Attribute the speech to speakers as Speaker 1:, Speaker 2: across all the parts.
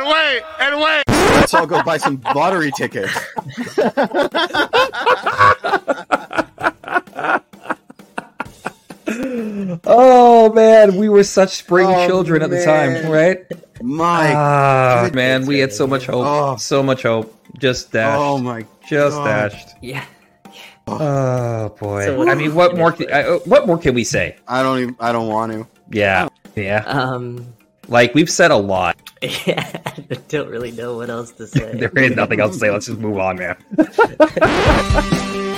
Speaker 1: and wait, and wait.
Speaker 2: Let's all go buy some lottery tickets.
Speaker 3: Oh man, we were such spring
Speaker 2: Oh,
Speaker 3: children at the time, right?
Speaker 2: My,
Speaker 3: Ah, man, we had so much hope,
Speaker 2: Oh.
Speaker 3: so much hope. Just dashed,
Speaker 2: oh my,
Speaker 3: just
Speaker 2: God.
Speaker 3: dashed.
Speaker 4: Yeah.
Speaker 3: Oh boy.
Speaker 4: So
Speaker 3: I mean, what more? Can, uh, what more can we say?
Speaker 2: I don't even. I don't want to.
Speaker 3: Yeah, yeah.
Speaker 4: Um.
Speaker 3: Like we've said a lot.
Speaker 4: Yeah. I don't really know what else to say.
Speaker 3: There is nothing else to say. Let's just move on, man.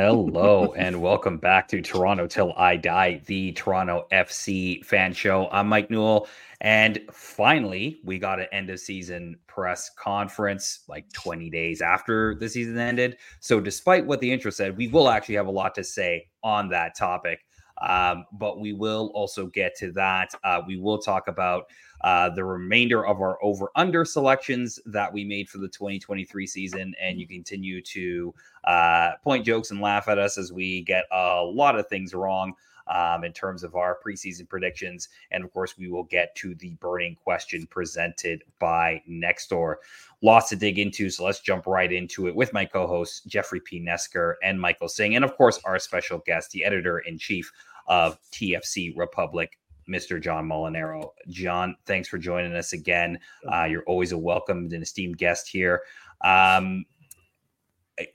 Speaker 3: Hello and welcome back to Toronto Till I Die, the Toronto FC fan show. I'm Mike Newell, and finally, we got an end of season press conference like 20 days after the season ended. So, despite what the intro said, we will actually have a lot to say on that topic. Um, but we will also get to that. Uh, we will talk about uh, the remainder of our over under selections that we made for the 2023 season. And you continue to uh, point jokes and laugh at us as we get a lot of things wrong um, in terms of our preseason predictions. And of course, we will get to the burning question presented by Nextdoor. Lots to dig into. So let's jump right into it with my co hosts, Jeffrey P. Nesker and Michael Singh. And of course, our special guest, the editor in chief of TFC Republic, Mr. John Molinaro. John, thanks for joining us again. Uh, you're always a welcomed and esteemed guest here. Um,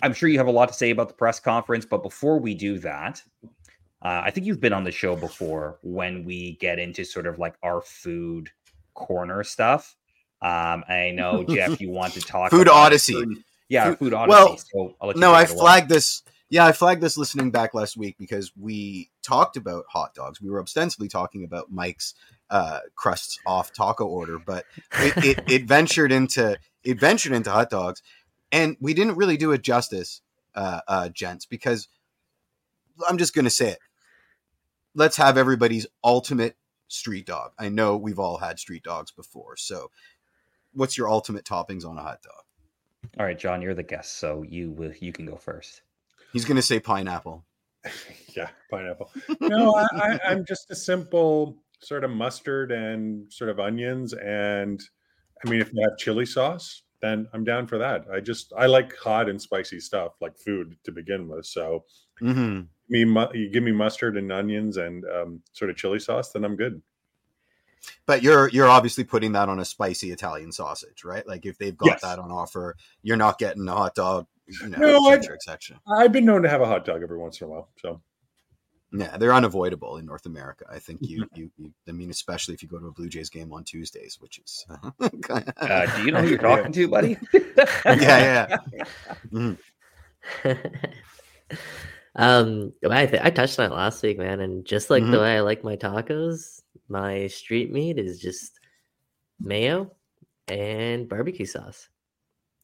Speaker 3: I'm sure you have a lot to say about the press conference, but before we do that, uh, I think you've been on the show before when we get into sort of like our food corner stuff. Um, I know Jeff, you want to talk
Speaker 2: Food Odyssey.
Speaker 3: food- yeah,
Speaker 2: Food-
Speaker 3: food odyssey.
Speaker 2: well,
Speaker 3: so I'll let you
Speaker 2: No, I flagged this. Yeah, I flagged this listening back last week because we talked about hot dogs. We were ostensibly talking about Mike's uh, crusts off taco order, but it, it, it ventured into it ventured into hot dogs, and we didn't really do it justice, uh, uh, gents, because I'm just going to say it. Let's have everybody's ultimate street dog. I know we've all had street dogs before, so what's your ultimate toppings on a hot dog?
Speaker 3: All right, John, you're the guest, so you will you can go first.
Speaker 2: He's going to say pineapple.
Speaker 5: yeah, pineapple. No, I, I, I'm just a simple sort of mustard and sort of onions, and I mean, if you have chili sauce, then I'm down for that. I just I like hot and spicy stuff, like food to begin with. So,
Speaker 2: hmm
Speaker 5: me, mu- you give me mustard and onions and um, sort of chili sauce, then I'm good.
Speaker 2: But you're you're obviously putting that on a spicy Italian sausage, right? Like if they've got
Speaker 5: Yes.
Speaker 2: that on offer, you're not getting a hot dog, you know,
Speaker 5: No, I-
Speaker 2: et cetera, et cetera.
Speaker 5: I've been known to have a hot dog every once in a while. So,
Speaker 2: Yeah, they're unavoidable in North America. I think you, you, you I mean, especially if you go to a Blue Jays game on Tuesdays, which is
Speaker 3: Uh, do you know who you're talking to, buddy?
Speaker 2: yeah, yeah.
Speaker 4: Um, I th- I touched on it last week, man, and just like
Speaker 2: Mhm.
Speaker 4: the way I like my tacos, my street meat is just mayo and barbecue sauce.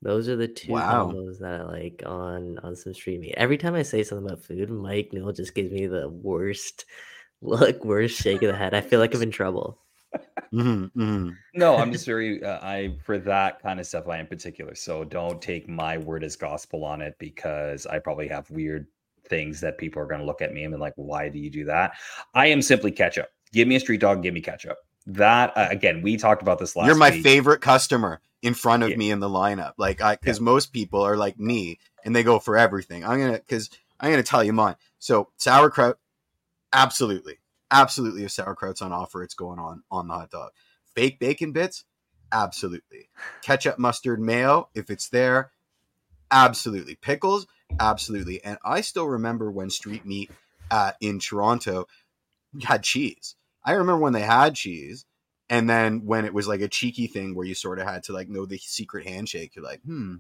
Speaker 4: Those are the two
Speaker 2: Wow.
Speaker 4: combos that I like on on some street meat. Every time I say something about food, Mike Newell just gives me the worst look, worst shake of the head. I feel like I'm in trouble.
Speaker 2: hmm hmm
Speaker 3: No, I'm just very uh, I for that kind of stuff I am particular. So don't take my word as gospel on it because I probably have weird things that people are going to look at me and be like, "Why do you do that?" I am simply ketchup. Give me a street dog, give me ketchup. That uh, again, we talked about this last.
Speaker 2: You're my
Speaker 3: week.
Speaker 2: favorite customer in front of
Speaker 3: Yeah.
Speaker 2: me in the lineup. Like I because most people are like me and they go for everything. I'm gonna because I'm gonna tell you mine. So sauerkraut, absolutely. Absolutely if sauerkraut's on offer, it's going on on the hot dog. Fake bacon bits, absolutely. Ketchup, mustard, mayo, if it's there, absolutely. Pickles, absolutely. And I still remember when street meat uh, in Toronto had cheese. I remember when they had cheese, and then when it was like a cheeky thing where you sort of had to like know the secret handshake, you're like, hmm,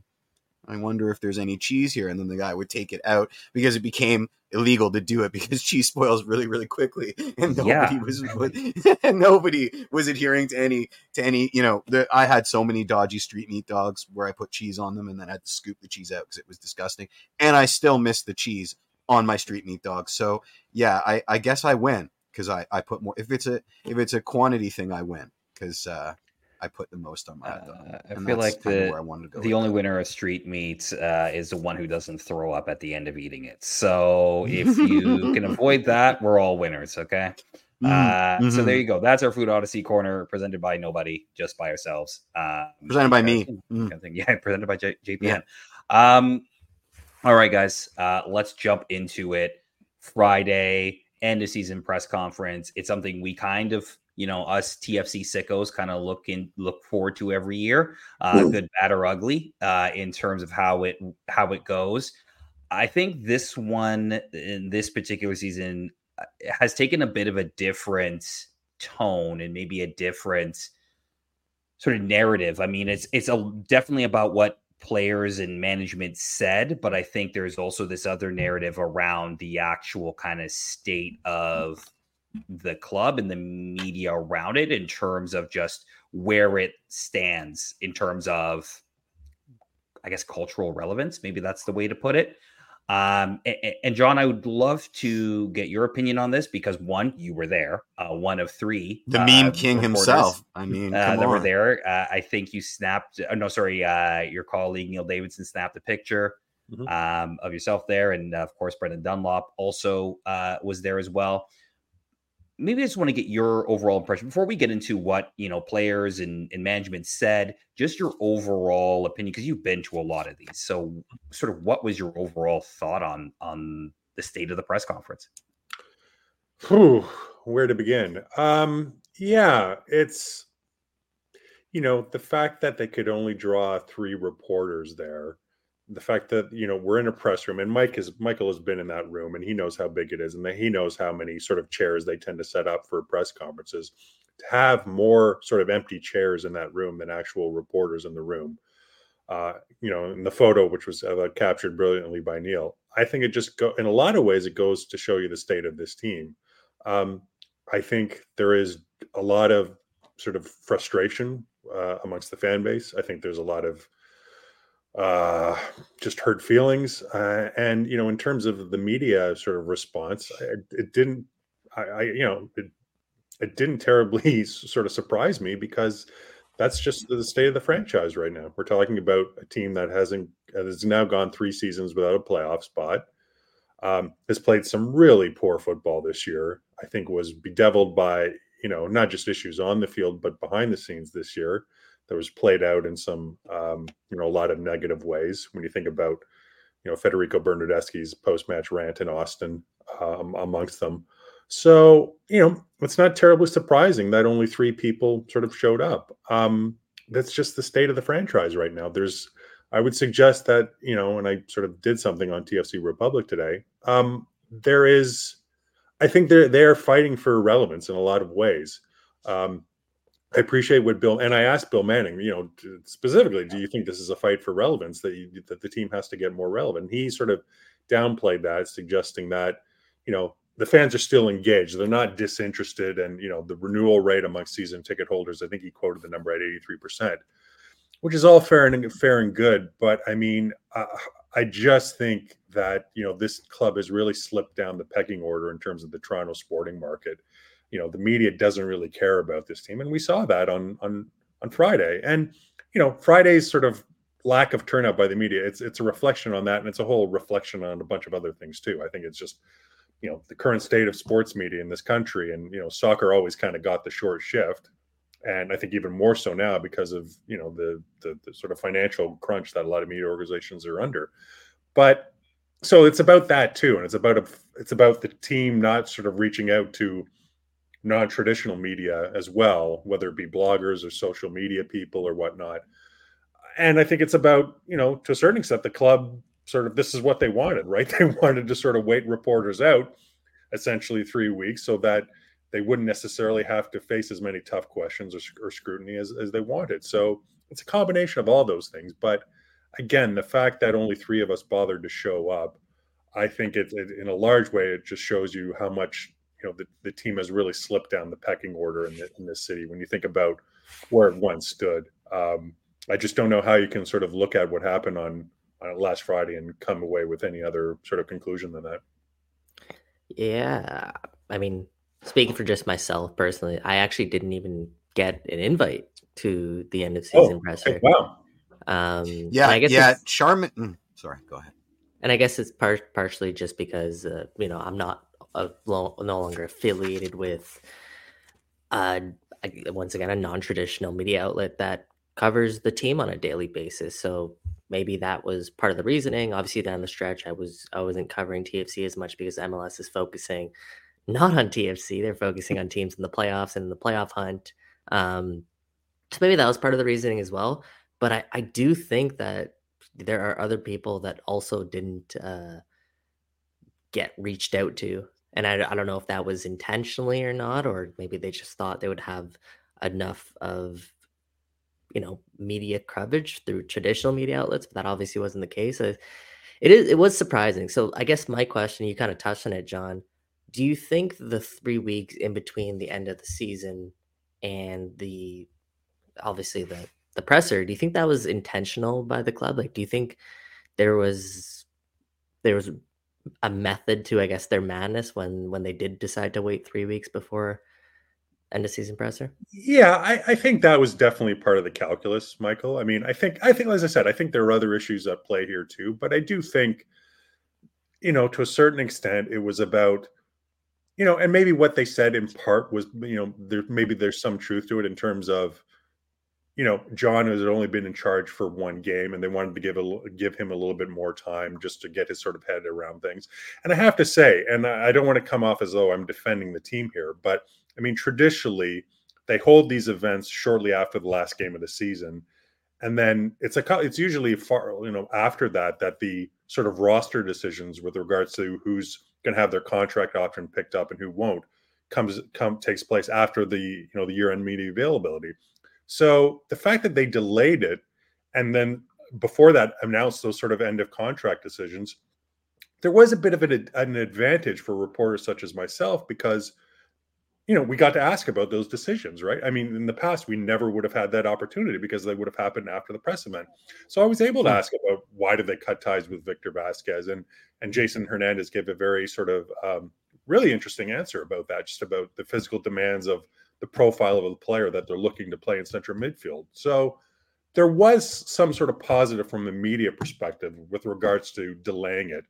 Speaker 2: I wonder if there's any cheese here. And then the guy would take it out because it became illegal to do it because cheese spoils really, really quickly, and nobody
Speaker 3: Yeah.
Speaker 2: was, nobody was adhering to any to any. You know, the, I had so many dodgy street meat dogs where I put cheese on them and then I had to scoop the cheese out because it was disgusting, and I still miss the cheese on my street meat dogs. So yeah, I, I guess I win because I, I put more. If it's a if it's a quantity thing, I win because uh, I put the most on my.
Speaker 3: Uh, I feel like the
Speaker 2: where I wanted to go
Speaker 3: the only
Speaker 2: that.
Speaker 3: winner of street meat uh, is the one who doesn't throw up at the end of eating it. So if you can avoid that, we're all winners. Okay.
Speaker 2: Mm,
Speaker 3: Uh, So
Speaker 2: mhm.
Speaker 3: there you go. That's our food odyssey corner presented by nobody, just by ourselves. Um,
Speaker 2: Presented by me.
Speaker 3: kind of
Speaker 2: Mm.
Speaker 3: kind of. Yeah, presented by J- JPN. Um, all right, guys, uh, let's jump into it. Friday end of season press conference. It's something we kind of, you know, us TFC sickos kind of look in look forward to every year, uh, good, bad, or ugly, uh, in terms of how it how it goes. I think this one in this particular season uh, has taken a bit of a different tone and maybe a different sort of narrative. I mean, it's it's a, definitely about what players and management said, but I think there's also this other narrative around the actual kind of state of the club and the media around it in terms of just where it stands in terms of I guess cultural relevance. Maybe that's the way to put it. Um, a- a- and, John, I would love to get your opinion on this because one, you were there, uh, one of three,
Speaker 2: The
Speaker 3: uh,
Speaker 2: meme king
Speaker 3: reporters,
Speaker 2: himself. I mean,
Speaker 3: uh, that were there. Uh, I think you snapped. Oh, no, sorry. Uh, your colleague Neil Davidson snapped a picture
Speaker 5: Mhm.
Speaker 3: um, of yourself there, and uh, of course Brendan Dunlop also uh, was there as well. Maybe I just want to get your overall impression before we get into what you know players and, and management said. Just your overall opinion, because you've been to a lot of these. So, sort of, what was your overall thought on on the state of the press conference?
Speaker 5: Whew, where to begin? Um, yeah, it's you know the fact that they could only draw three reporters there, the fact that you know we're in a press room and Mike is Michael has been in that room and he knows how big it is and he knows how many sort of chairs they tend to set up for press conferences. To have more sort of empty chairs in that room than actual reporters in the room, uh, you know, in the photo which was uh, captured brilliantly by Neil, I think it just go in a lot of ways it goes to show you the state of this team. Um, I think there is a lot of sort of frustration uh, amongst the fan base. I think there's a lot of uh, just hurt feelings, uh, and you know, in terms of the media sort of response, it, it didn't. I, I, you know, it, it didn't terribly sort of surprise me because that's just the state of the franchise right now. We're talking about a team that hasn't has now gone three seasons without a playoff spot um, has played some really poor football this year. I think was bedeviled by you know not just issues on the field but behind the scenes this year that was played out in some um, you know a lot of negative ways. When you think about you know Federico Bernardeschi's post match rant in Austin um, amongst them. So you know it's not terribly surprising that only three people sort of showed up. Um, that's just the state of the franchise right now. There's I would suggest that you know, and I sort of did something on TFC Republic today. Um, there is, I think they're they're fighting for relevance in a lot of ways. Um, I appreciate what Bill and I asked Bill Manning, you know, specifically, do you think this is a fight for relevance that you, that the team has to get more relevant? He sort of downplayed that, suggesting that you know the fans are still engaged; they're not disinterested, and you know the renewal rate amongst season ticket holders. I think he quoted the number at eighty three percent which is all fair and fair and good. But I mean, uh, I just think that you know this club has really slipped down the pecking order in terms of the Toronto sporting market. You know, the media doesn't really care about this team, and we saw that on on on Friday. And you know, Friday's sort of lack of turnout by the media it's it's a reflection on that, and it's a whole reflection on a bunch of other things too. I think it's just you know the current state of sports media in this country, and you know, soccer always kind of got the short shift and I think even more so now because of you know the, the, the sort of financial crunch that a lot of media organizations are under. But so it's about that too, and it's about a it's about the team not sort of reaching out to non-traditional media as well, whether it be bloggers or social media people or whatnot. And I think it's about you know to a certain extent the club sort of this is what they wanted, right? They wanted to sort of wait reporters out essentially three weeks so that they wouldn't necessarily have to face as many tough questions or, or, scrutiny as, as they wanted. So it's a combination of all those things. But again, the fact that only three of us bothered to show up, I think it, it in a large way, it just shows you how much you know the, the team has really slipped down the pecking order in, the, in this city. When you think about where it once stood, um, I just don't know how you can sort of look at what happened on, on last Friday and come away with any other sort of conclusion than that.
Speaker 4: Yeah, I mean, speaking for just myself personally, I actually didn't even get an invite to the end of
Speaker 5: Oh,
Speaker 4: season presser.
Speaker 5: wow.
Speaker 4: Um,
Speaker 2: Yeah,
Speaker 4: I guess
Speaker 2: yeah.
Speaker 4: it's-
Speaker 2: Charmin. mm, sorry, go ahead.
Speaker 4: and I guess it's par- partially just because uh, you know I'm not lo- no longer affiliated with uh, once again a non-traditional media outlet that covers the team on a daily basis. So maybe that was part of the reasoning. Obviously, down the stretch, I was I wasn't covering TFC as much because MLS is focusing not on TFC; they're focusing on teams in the playoffs and in the playoff hunt. Um, so maybe that was part of the reasoning as well. But I, I do think that there are other people that also didn't uh, get reached out to. And I, I don't know if that was intentionally or not, or maybe they just thought they would have enough of, you know, media coverage through traditional media outlets, but that obviously wasn't the case. It is. It was surprising. So I guess my question, you kind of touched on it, John. Do you think the three weeks in between the end of the season and the obviously the the presser, do you think that was intentional by the club? Like, do you think there was there was a method to, I guess, their madness when when they did decide to wait three weeks before end of season presser?
Speaker 5: Yeah, I, I think that was definitely part of the calculus, Michael. I mean, I think I think as I said, I think there are other issues at play here too, but I do think, you know, to a certain extent, it was about, you know, and maybe what they said in part was, you know, there maybe there's some truth to it in terms of, you know, John has only been in charge for one game, and they wanted to give a give him a little bit more time just to get his sort of head around things. And I have to say, and I don't want to come off as though I'm defending the team here, but I mean, traditionally, they hold these events shortly after the last game of the season, and then it's a it's usually far you know after that that the sort of roster decisions with regards to who's going to have their contract option picked up and who won't comes come takes place after the you know the year end media availability. So the fact that they delayed it and then before that announced those sort of end of contract decisions, there was a bit of an, an advantage for reporters such as myself because you know we got to ask about those decisions right i mean in the past we never would have had that opportunity because they would have happened after the press event so i was able to
Speaker 2: Hmm.
Speaker 5: ask about why did they cut ties with victor vázquez and and jason hernandez gave a very sort of um, really interesting answer about that just about the physical demands of the profile of the player that they're looking to play in central midfield so there was some sort of positive from the media perspective with regards to delaying it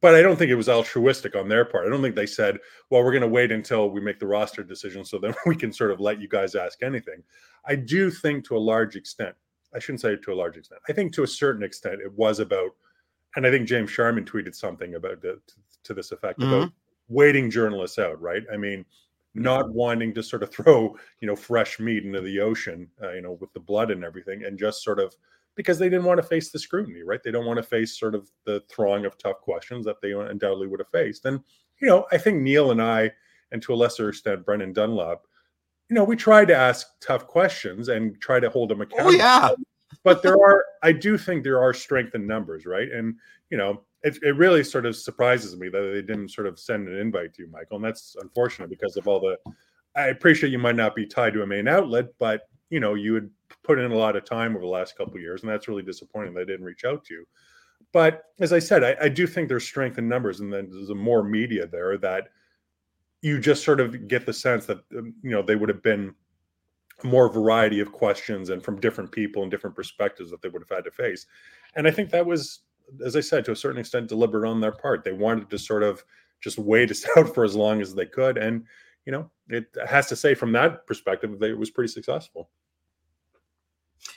Speaker 5: but I don't think it was altruistic on their part. I don't think they said, well, we're going to wait until we make the roster decision so then we can sort of let you guys ask anything. I do think to a large extent, I shouldn't say to a large extent, I think to a certain extent it was about, and I think James Sharman tweeted something about the, to, to this effect about mm-hmm. waiting journalists out, right? I mean, not wanting to sort of throw, you know, fresh meat into the ocean, uh, you know, with the blood and everything, and just sort of because they didn't want to face the scrutiny, right? They don't want to face sort of the throng of tough questions that they undoubtedly would have faced. And, you know, I think Neil and I, and to a lesser extent, Brendan Dunlop, you know, we try to ask tough questions and try to hold them accountable.
Speaker 2: Oh yeah,
Speaker 5: But there are, I do think there are strength in numbers, right? And, you know, it, it really sort of surprises me that they didn't sort of send an invite to you, Michael. And that's unfortunate because of all the, I appreciate you might not be tied to a main outlet, but, you know, you would put in a lot of time over the last couple years, and that's really disappointing they didn't reach out to you. But as I said, I, I do think there's strength in numbers, and then there's more media there that you just sort of get the sense that um, you know they would have been more variety of questions and from different people and different perspectives that they would have had to face. And I think that was, as I said, to a certain extent, deliberate on their part. They wanted to sort of just wait us out for as long as they could, and you know, it has to say from that perspective, they, it was pretty successful.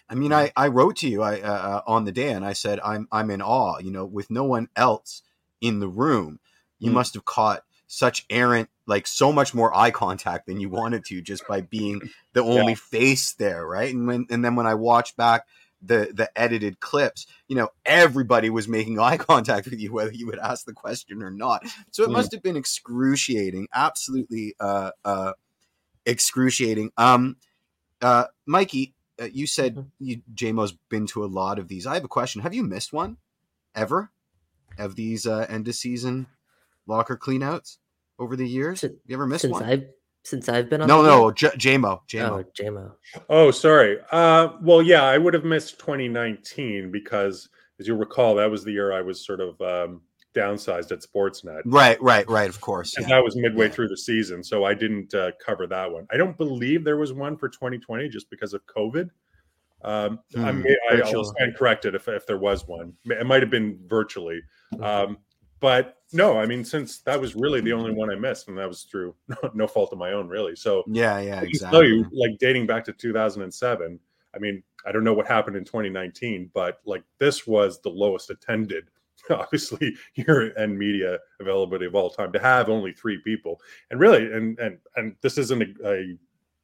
Speaker 2: I mean, I, I wrote to you I uh, uh, on the day, and I said I'm I'm in awe. You know, with no one else in the room, you
Speaker 5: Mm.
Speaker 2: must have caught such errant, like so much more eye contact than you wanted to, just by being the only face there, right? And when and then when I watched back the the edited clips, you know, everybody was making eye contact with you, whether you would ask the question or not. So it
Speaker 5: Mm.
Speaker 2: must have been excruciating, absolutely uh, uh, excruciating. Um, uh, Mikey, uh, you said
Speaker 4: Mhm.
Speaker 2: you JMO's been to a lot of these. I have a question. Have you missed one ever of these uh, end of season locker cleanouts over the years?
Speaker 4: Since-
Speaker 2: you ever missed
Speaker 4: since
Speaker 2: one?
Speaker 4: I've since I've been on.
Speaker 2: No,
Speaker 4: the
Speaker 2: no, J- JMO. JMO.
Speaker 4: Oh, JMO.
Speaker 5: Oh, sorry. Uh, well, yeah, I would have missed 2019 because, as you'll recall, that was the year I was sort of um, downsized at Sportsnet.
Speaker 2: Right, right, right. Of course.
Speaker 5: And
Speaker 2: yeah.
Speaker 5: that was midway
Speaker 2: Yeah.
Speaker 5: through the season, so I didn't uh, cover that one. I don't believe there was one for 2020 just because of COVID. Um, I,
Speaker 2: Hmm.
Speaker 5: may, I, I'll
Speaker 4: Virtual.
Speaker 5: stand corrected if, if there was one. It might have been virtually.
Speaker 2: Hmm.
Speaker 5: Um, but no, I mean, since that was really the only one I missed, and that was through no, no fault of my own, really. So
Speaker 2: Yeah, yeah, exactly.
Speaker 5: you, like dating back to 2007. I mean, I don't know what happened in 2019, but like this was the lowest attended, obviously, year end media availability of all time to have only three people. And really, and and and this isn't a a,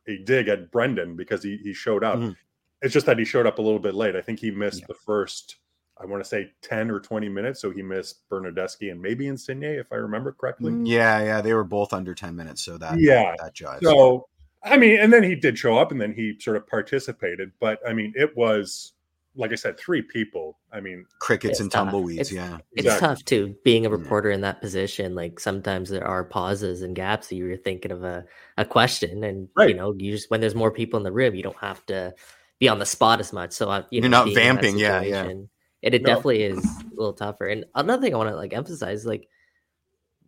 Speaker 5: a dig at Brendan because he he showed up.
Speaker 2: Mhm.
Speaker 5: It's just that he showed up a little bit late. I think he missed
Speaker 3: Yeah.
Speaker 5: the first. I want to say 10 or 20 minutes. So he missed Bernardeschi and maybe Insigne, if I remember correctly.
Speaker 2: Mm, yeah, yeah, they were both under ten minutes, so that
Speaker 5: Yeah.
Speaker 2: that jives.
Speaker 5: So, I mean, and then he did show up and then he sort of participated. But I mean, it was, like I said, three people. I mean,
Speaker 2: Crickets
Speaker 4: It's
Speaker 2: and
Speaker 4: tough.
Speaker 2: tumbleweeds.
Speaker 4: It's-
Speaker 2: yeah,
Speaker 4: It's
Speaker 5: Exactly.
Speaker 4: tough too, being a
Speaker 2: Yeah.
Speaker 4: reporter in that position. Like sometimes there are pauses and gaps that you're thinking of a, a question, and you know, you just when there's more people in the room, you don't have to be on the spot as much. So I, you
Speaker 2: You're
Speaker 4: know,
Speaker 2: not
Speaker 4: being in that
Speaker 2: vamping, yeah, yeah.
Speaker 4: Situation, It,
Speaker 5: No.
Speaker 4: definitely is a little tougher. And another thing I want to like emphasize, like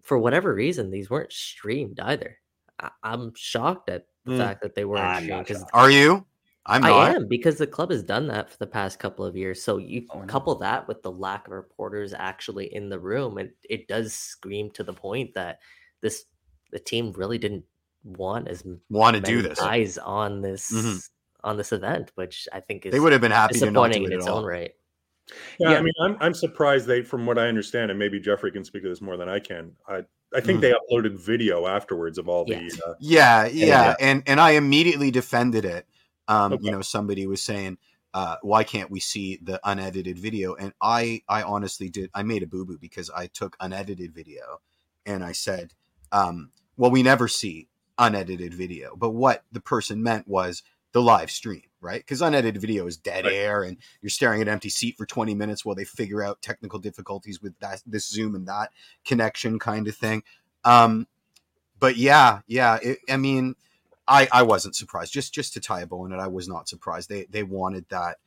Speaker 4: for whatever reason, these weren't streamed either. I, I'm shocked at the
Speaker 2: Mm.
Speaker 4: fact that they weren't because
Speaker 2: are you? I'm
Speaker 4: I
Speaker 2: not.
Speaker 4: am because the club has done that for the past couple of years. So you
Speaker 3: Oh, I
Speaker 4: couple that with the lack of reporters actually in the room, and it does scream to the point that this the team really didn't want as
Speaker 2: Want to do this?
Speaker 4: eyes on this
Speaker 2: Mhm.
Speaker 4: on this event, which I think is
Speaker 2: They would have been happy to not
Speaker 4: disappointing
Speaker 2: do
Speaker 4: in
Speaker 2: it
Speaker 4: its
Speaker 2: at
Speaker 4: own
Speaker 2: all.
Speaker 4: right.
Speaker 5: Yeah,
Speaker 3: Yeah.
Speaker 5: I mean, I'm, I'm surprised they, from what I understand, and maybe Jeffrey can speak to this more than I can. I, I think
Speaker 2: Mhm.
Speaker 5: they uploaded video afterwards of all
Speaker 4: Yeah.
Speaker 5: the. Uh,
Speaker 2: Yeah, yeah,
Speaker 3: yeah.
Speaker 2: and and I immediately defended it. Um,
Speaker 5: Okay.
Speaker 2: you know, somebody was saying, uh, "Why can't we see the unedited video?" And I, I honestly did. I made a boo boo because I took unedited video, and I said, um, "Well, we never see unedited video." But what the person meant was the live stream, right? Because unedited video is dead
Speaker 5: Right.
Speaker 2: air, and you're staring at an empty seat for 20 minutes while they figure out technical difficulties with that this Zoom and that connection kind of thing. Um, but yeah, yeah. It, I mean, I I wasn't surprised. Just just to tie a bow on it, I was not surprised. They they wanted that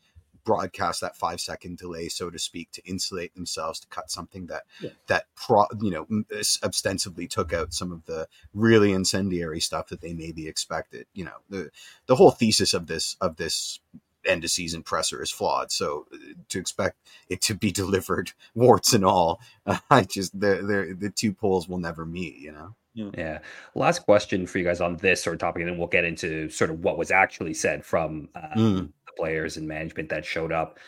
Speaker 2: broadcast, that five second delay, so to speak, to insulate themselves to cut something that
Speaker 5: Yeah.
Speaker 2: that pro you know m- s- ostensibly took out some of the really incendiary stuff that they maybe expected. You know, the the whole thesis of this of this end of season presser is flawed. So uh, to expect it to be delivered warts and all, I just the the the two poles will never meet. You know.
Speaker 3: Yeah. Last question for you guys on this sort of topic, and then we'll get into sort of what was actually said from um,
Speaker 2: Mm.
Speaker 3: The players and management that showed up.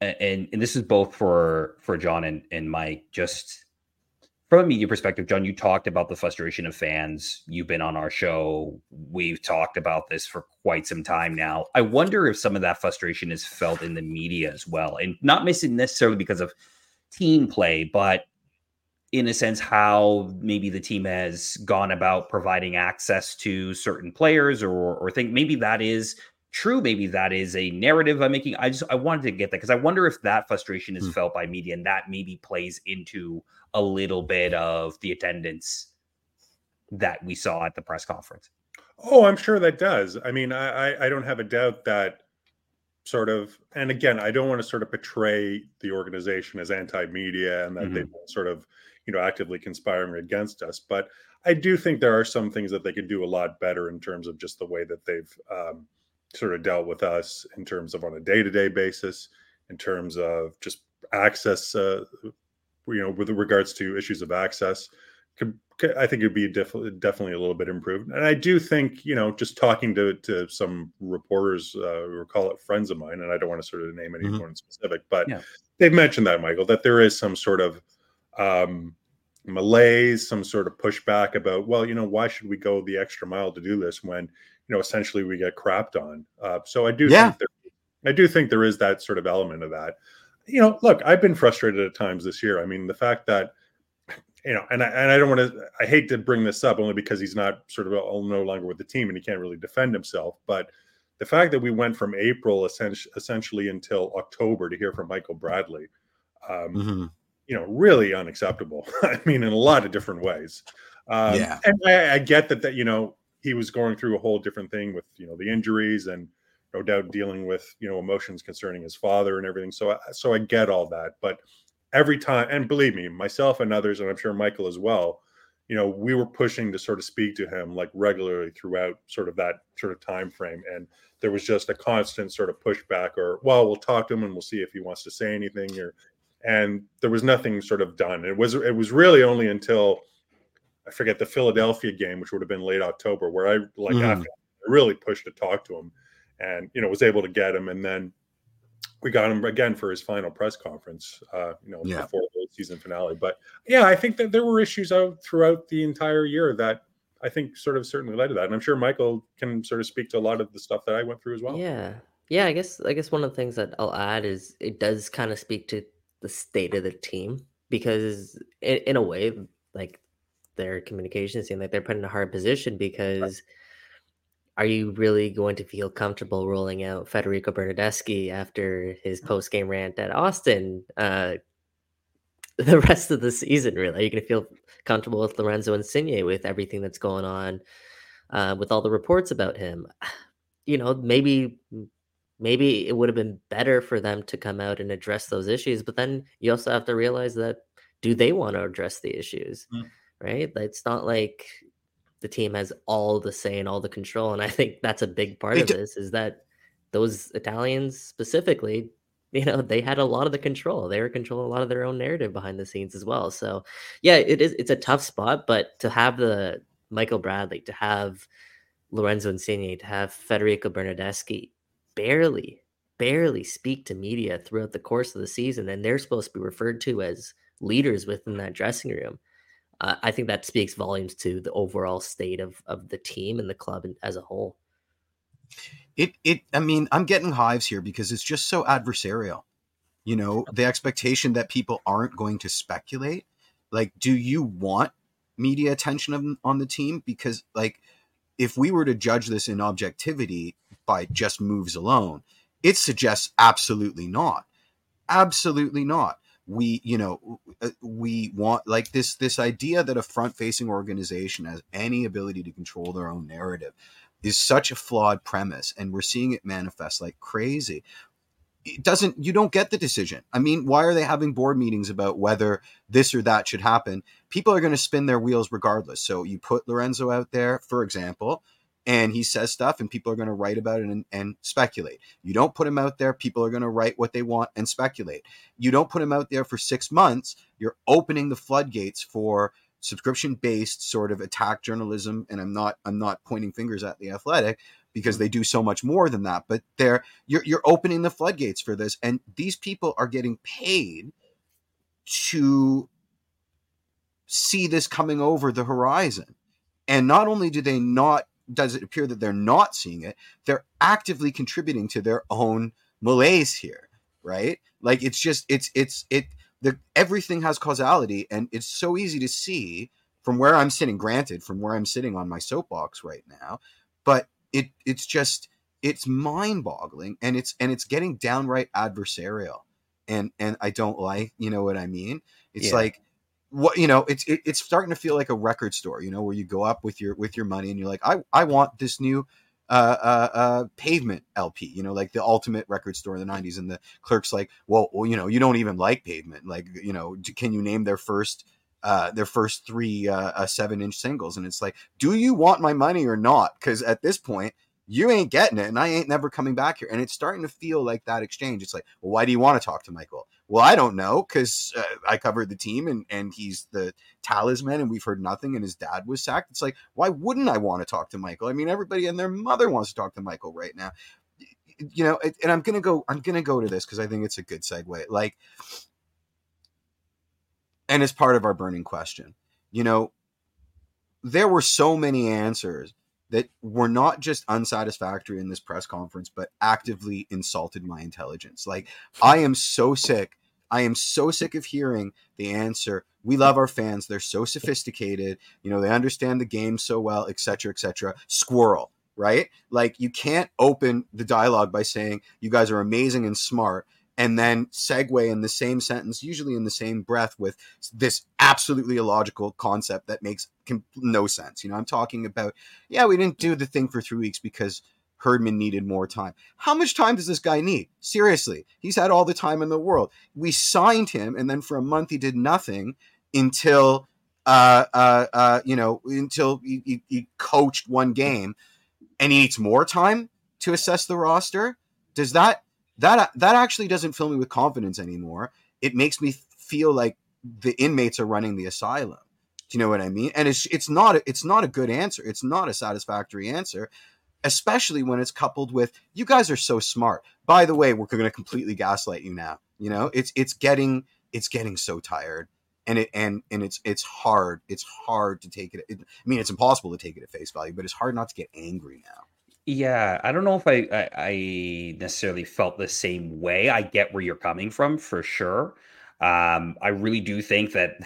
Speaker 3: And and this is both for for John and, and Mike. Just from a media perspective, John, you talked about the frustration of fans. You've been on our show. We've talked about this for quite some time now. I wonder if some of that frustration is felt in the media as well, and not missing necessarily because of team play, but in a sense how maybe the team has gone about providing access to certain players or or think maybe that is true maybe that is a narrative i'm making i just i wanted to get that because i wonder if that frustration is
Speaker 2: Hmm.
Speaker 3: felt by media and that maybe plays into a little bit of the attendance that we saw at the press conference
Speaker 5: Oh, I'm sure that does. I mean, I, I, I don't have a doubt that sort of, and again, I don't want to sort of portray the organization as anti-media and that
Speaker 3: Mhm.
Speaker 5: they've been sort of, you know, actively conspiring against us. But I do think there are some things that they could do a lot better in terms of just the way that they've um, sort of dealt with us in terms of on a day-to-day basis, in terms of just access, uh, you know, with regards to issues of access I think it'd be def- definitely a little bit improved. And I do think, you know, just talking to to some reporters, uh, who call it friends of mine, and I don't want to sort of name anyone in specific, but
Speaker 3: Yeah.
Speaker 5: they've mentioned that, Michael, that there is some sort of um, malaise, some sort of pushback about, well, you know, why should we go the extra mile to do this when, you know, essentially we get crapped on. Uh, so I do
Speaker 2: Yeah.
Speaker 5: think there, I do think there is that sort of element of that. You know, look, I've been frustrated at times this year. I mean, the fact that you know, and I, and I don't want to. I hate to bring this up only because he's not sort of all, no longer with the team and he can't really defend himself. But the fact that we went from April essentially, essentially until October to hear from Michael Bradley, um,
Speaker 2: Mhm.
Speaker 5: you know, really unacceptable. I mean, in a lot of different ways. Um,
Speaker 2: Yeah.
Speaker 5: And I, I get that that you know he was going through a whole different thing with you know the injuries and no doubt dealing with you know emotions concerning his father and everything. So I, so I get all that, but every time, and believe me, myself and others, and I'm sure Michael as well, you know, we were pushing to sort of speak to him like regularly throughout sort of that sort of time frame. And there was just a constant sort of pushback or, well, we'll talk to him and we'll see if he wants to say anything or and there was nothing sort of done. It was it was really only until I forget the Philadelphia game, which would have been late October, where I like mm. I really pushed to talk to him and you know was able to get him and then we got him again for his final press conference, uh, you know, yeah. before the season finale. But yeah, I think that there were issues out throughout the entire year that I think sort of certainly led to that. And I'm sure Michael can sort of speak to a lot of the stuff that I went through as well.
Speaker 4: Yeah. Yeah, I guess I guess one of the things that I'll add is it does kind of speak to the state of the team because in, in a way, like their communication seem like they're put in a hard position because right are you really going to feel comfortable rolling out Federico Bernardeschi after his mm. post game rant at Austin uh, the rest of the season? Really, are you going to feel comfortable with Lorenzo Insigne with everything that's going on uh, with all the reports about him? You know, maybe maybe it would have been better for them to come out and address those issues, but then you also have to realize that do they want to address the issues? Mm. Right? It's not like the team has all the say and all the control. And I think that's a big part of this is that those Italians specifically, you know, they had a lot of the control. They were controlling a lot of their own narrative behind the scenes as well. So yeah, it is it's a tough spot, but to have the Michael Bradley, to have Lorenzo Insigne, to have Federico Bernardeschi barely, barely speak to media throughout the course of the season, and they're supposed to be referred to as leaders within that dressing room uh, I think that speaks volumes to the overall state of of the team and the club as a whole.
Speaker 2: It it I mean I'm getting hives here because it's just so adversarial. You know the expectation that people aren't going to speculate. Like, do you want media attention on, on the team? Because like, if we were to judge this in objectivity by just moves alone, it suggests absolutely not. Absolutely not we you know uh, we want like this this idea that a front facing organization has any ability to control their own narrative is such a flawed premise and we're seeing it manifest like crazy. It doesn't you don't get the decision. I mean why are they having board meetings about whether this or that should happen? People are going to spin their wheels regardless. So you put lorenzo out there for example and he says stuff and people are going to write about it and, and, speculate. You don't put him out there people are going to write what they want and speculate. You don't put him out there for six months you're opening the floodgates for subscription based sort of attack journalism and i'm not i'm not pointing fingers at the athletic because they do so much more than that but they're you're, you're opening the floodgates for this and these people are getting paid to see this coming over the horizon. And not only do they not does it appear that they're not seeing it, they're actively contributing to their own malaise here, right? Like it's just it's it's it the everything has causality and it's so easy to see from where I'm sitting, granted, from where I'm sitting on my soapbox right now, but it it's just it's mind-boggling and it's and it's getting downright adversarial. And and I don't like, you know what I mean? It's yeah. like what you know it's it, it's starting to feel like a record store you know where you go up with your with your money and you're like i i want this new uh, uh, uh, pavement LP, you know, like the ultimate record store in the 90s. And the clerk's like, well, well, you know, you don't even like pavement. Like, you know, can you name their first, uh, their first three uh, uh, seven inch singles? And it's like, do you want my money or not? Because at this point, you ain't getting it and I ain't never coming back here. And it's starting to feel like that exchange. It's like, well, why do you want to talk to Michael? Well, I don't know because uh, I covered the team and, and he's the talisman and we've heard nothing and his dad was sacked. It's like, why wouldn't I want to talk to Michael? I mean, everybody and their mother wants to talk to Michael right now. You know, and I'm going to go, I'm going to go to this because I think it's a good segue. Like, and it's part of our burning question. You know, there were so many answers that were not just unsatisfactory in this press conference, but actively insulted my intelligence. Like, I am so sick. I am so sick of hearing the answer. We love our fans. They're so sophisticated. You know, they understand the game so well, etc., etc. Squirrel, right? Like, you can't open the dialogue by saying, you guys are amazing and smart and then segue in the same sentence, usually in the same breath, with this absolutely illogical concept that makes no sense. You know, I'm talking about, yeah, we didn't do the thing for three weeks because Herdman needed more time. How much time does this guy need? Seriously, he's had all the time in the world. We signed him, and then for a month he did nothing until uh, uh, uh, you know until he, he, he coached one game, and he needs more time to assess the roster. Does that that that actually doesn't fill me with confidence anymore? It makes me feel like the inmates are running the asylum. Do you know what I mean? And it's it's not it's not a good answer. It's not a satisfactory answer, especially when it's coupled with you guys are so smart. By the way, we're going to completely gaslight you now. You know, it's it's getting it's getting so tired, and it and and it's it's hard. It's hard to take it. it I mean, it's impossible to take it at face value, but it's hard not to get angry now.
Speaker 3: Yeah, I don't know if I, I, I necessarily felt the same way. I get where you're coming from for sure. Um, I really do think that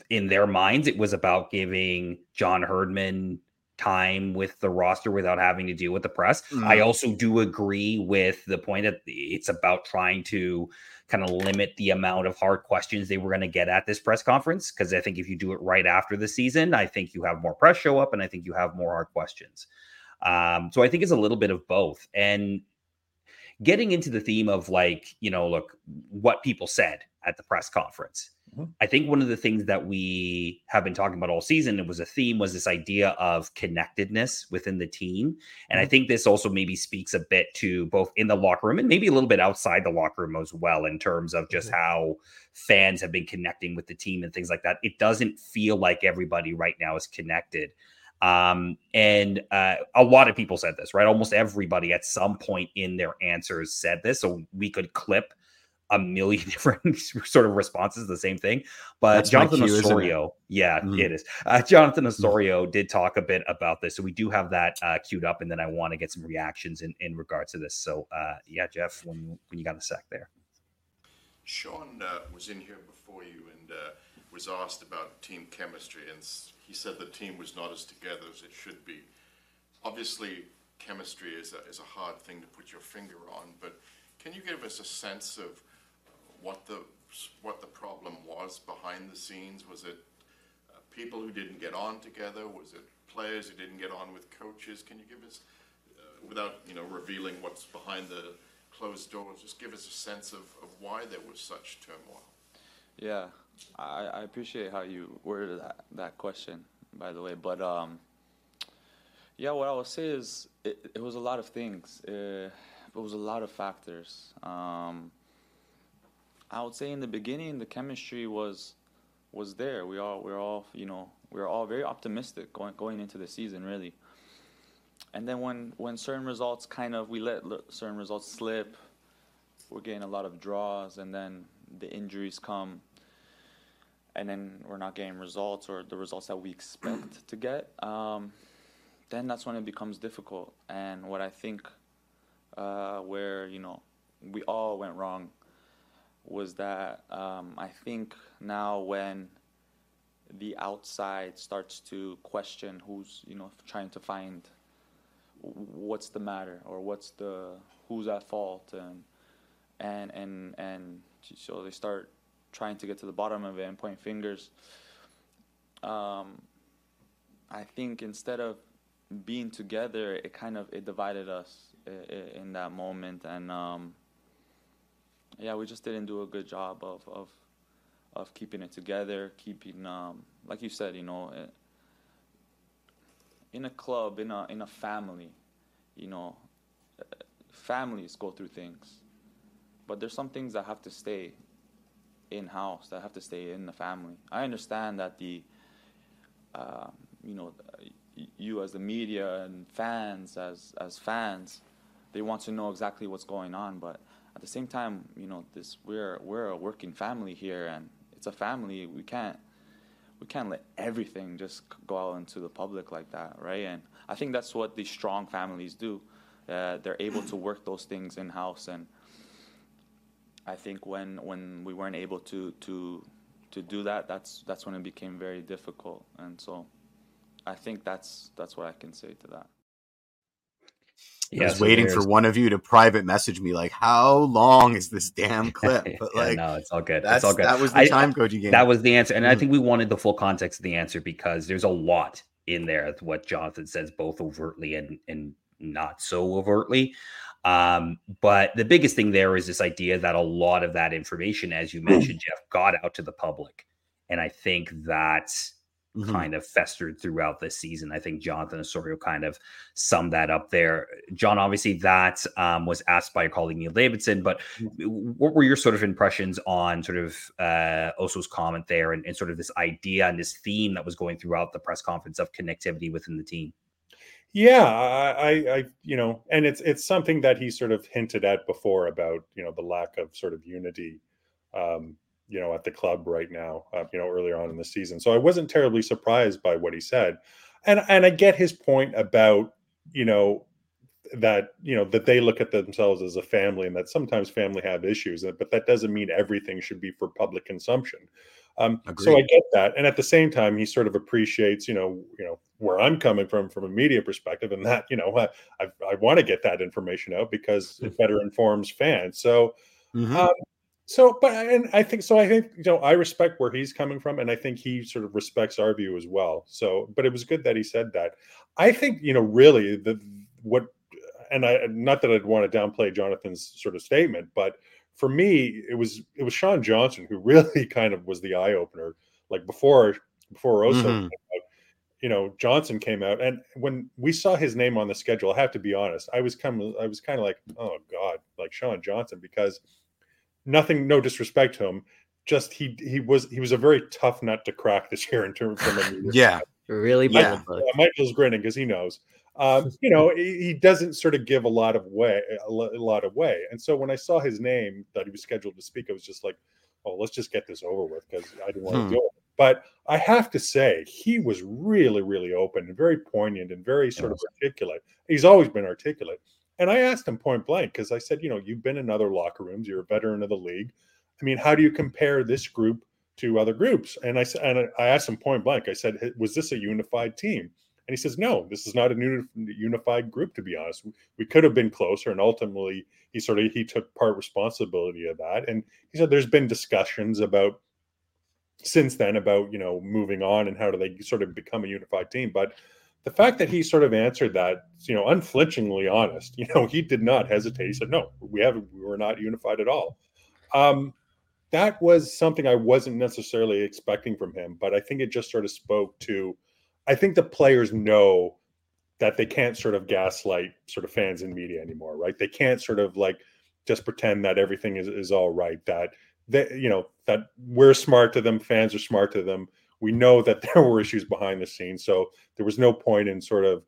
Speaker 3: in their minds, it was about giving John Herdman time with the roster without having to deal with the press. Mm. I also do agree with the point that it's about trying to kind of limit the amount of hard questions they were going to get at this press conference. Because I think if you do it right after the season, I think you have more press show up and I think you have more hard questions. Um, so I think it's a little bit of both. And getting into the theme of like, you know, look, what people said at the press conference. Mm-hmm. I think one of the things that we have been talking about all season, it was a theme, was this idea of connectedness within the team. And mm-hmm. I think this also maybe speaks a bit to both in the locker room and maybe a little bit outside the locker room as well, in terms of just mm-hmm. how fans have been connecting with the team and things like that. It doesn't feel like everybody right now is connected. Um, and uh, a lot of people said this, right? Almost everybody at some point in their answers said this. So we could clip a million different sort of responses, the same thing. But That's Jonathan cue, Osorio, yeah, mm-hmm. it is. Uh, Jonathan mm-hmm. Osorio mm-hmm. did talk a bit about this, so we do have that uh, queued up, and then I want to get some reactions in in regards to this. So, uh, yeah, Jeff, when when you got a sec there,
Speaker 1: Sean uh, was in here before you and uh, was asked about team chemistry, and he said the team was not as together as it should be. Obviously, chemistry is a, is a hard thing to put your finger on, but can you give us a sense of what the what the problem was behind the scenes? Was it uh, people who didn't get on together? Was it players who didn't get on with coaches? Can you give us, uh, without you know revealing what's behind the closed doors, just give us a sense of, of why there was such turmoil?
Speaker 6: Yeah, I, I appreciate how you worded that, that question, by the way. But um, yeah, what I will say is it, it was a lot of things. Uh, it was a lot of factors. Um, I would say in the beginning the chemistry was was there. We all we are all you know we were all very optimistic going going into the season really. And then when when certain results kind of we let certain results slip, we're getting a lot of draws, and then the injuries come, and then we're not getting results or the results that we expect to get. Um, then that's when it becomes difficult. And what I think, uh, where you know we all went wrong was that um, I think now when the outside starts to question who's you know trying to find what's the matter or what's the who's at fault and and and and so they start trying to get to the bottom of it and point fingers. Um, I think instead of being together it kind of it divided us in that moment and um, yeah, we just didn't do a good job of of of keeping it together, keeping um, like you said, you know, eh, in a club, in a in a family, you know, eh, families go through things, but there's some things that have to stay in house, that have to stay in the family. I understand that the, uh, you know, you as the media and fans as as fans, they want to know exactly what's going on, but at the same time, you know, this we're we're a working family here, and it's a family. We can't we can't let everything just go out into the public like that, right? And I think that's what these strong families do. Uh, they're able to work those things in house, and I think when when we weren't able to to to do that, that's that's when it became very difficult. And so, I think that's that's what I can say to that.
Speaker 2: Yeah, I was waiting for one of you to private message me like, "How long is this damn clip?" But like,
Speaker 3: no, it's all good. It's all good.
Speaker 2: That was the time code you gave.
Speaker 3: That was the answer, and mm. I think we wanted the full context of the answer because there's a lot in there. What Jonathan says, both overtly and and not so overtly. Um, but the biggest thing there is this idea that a lot of that information, as you mentioned, Jeff, got out to the public. And I think that mm-hmm. kind of festered throughout this season. I think Jonathan Osorio kind of summed that up there. John, obviously, that um, was asked by your colleague Neil Davidson, but mm-hmm. what were your sort of impressions on sort of uh, Oso's comment there and, and sort of this idea and this theme that was going throughout the press conference of connectivity within the team?
Speaker 5: Yeah, I, I, you know, and it's it's something that he sort of hinted at before about you know the lack of sort of unity um, you know, at the club right now, uh, you know, earlier on in the season. So I wasn't terribly surprised by what he said. And and I get his point about, you know, that, you know, that they look at themselves as a family and that sometimes family have issues, but that doesn't mean everything should be for public consumption. Um, so I get that, and at the same time, he sort of appreciates, you know, you know where I'm coming from from a media perspective, and that you know I I, I want to get that information out because it better informs fans. So mm-hmm. um, so, but and I think so. I think you know I respect where he's coming from, and I think he sort of respects our view as well. So, but it was good that he said that. I think you know really the what, and I not that I'd want to downplay Jonathan's sort of statement, but for me it was it was Sean Johnson who really kind of was the eye opener. Like before before Oso, mm-hmm. out, you know Johnson came out, and when we saw his name on the schedule, I have to be honest, I was kind of I was kind of like, oh god, like Sean Johnson because nothing, no disrespect to him. Just he he was he was a very tough nut to crack this year in terms of
Speaker 2: yeah,
Speaker 4: really.
Speaker 2: Yeah,
Speaker 5: Michael's grinning because he knows. Um, you know, he, he, doesn't sort of give a lot of way, a lot of way. And so when I saw his name that he was scheduled to speak, I was just like, "Oh, let's just get this over with," because I didn't want hmm. to deal with it. But I have to say, he was really, really open and very poignant and very sort yes. of articulate. He's always been articulate. And I asked him point blank because I said, you know, you've been in other locker rooms, you're a veteran of the league. I mean, how do you compare this group to other groups? And I said, and I asked him point blank. I said, was this a unified team? And he says, no, this is not a unified group. To be honest, we could have been closer. And ultimately, he sort of he took part responsibility of that. And he said, there's been discussions about since then about you know moving on and how do they sort of become a unified team, but the fact that he sort of answered that, you know, unflinchingly honest, you know, he did not hesitate. He said, "No, we haven't. We were not unified at all." Um, that was something I wasn't necessarily expecting from him, but I think it just sort of spoke to. I think the players know that they can't sort of gaslight sort of fans and media anymore, right? They can't sort of like just pretend that everything is, is all right. That they, you know, that we're smart to them, fans are smart to them we know that there were issues behind the scenes. So there was no point in sort of,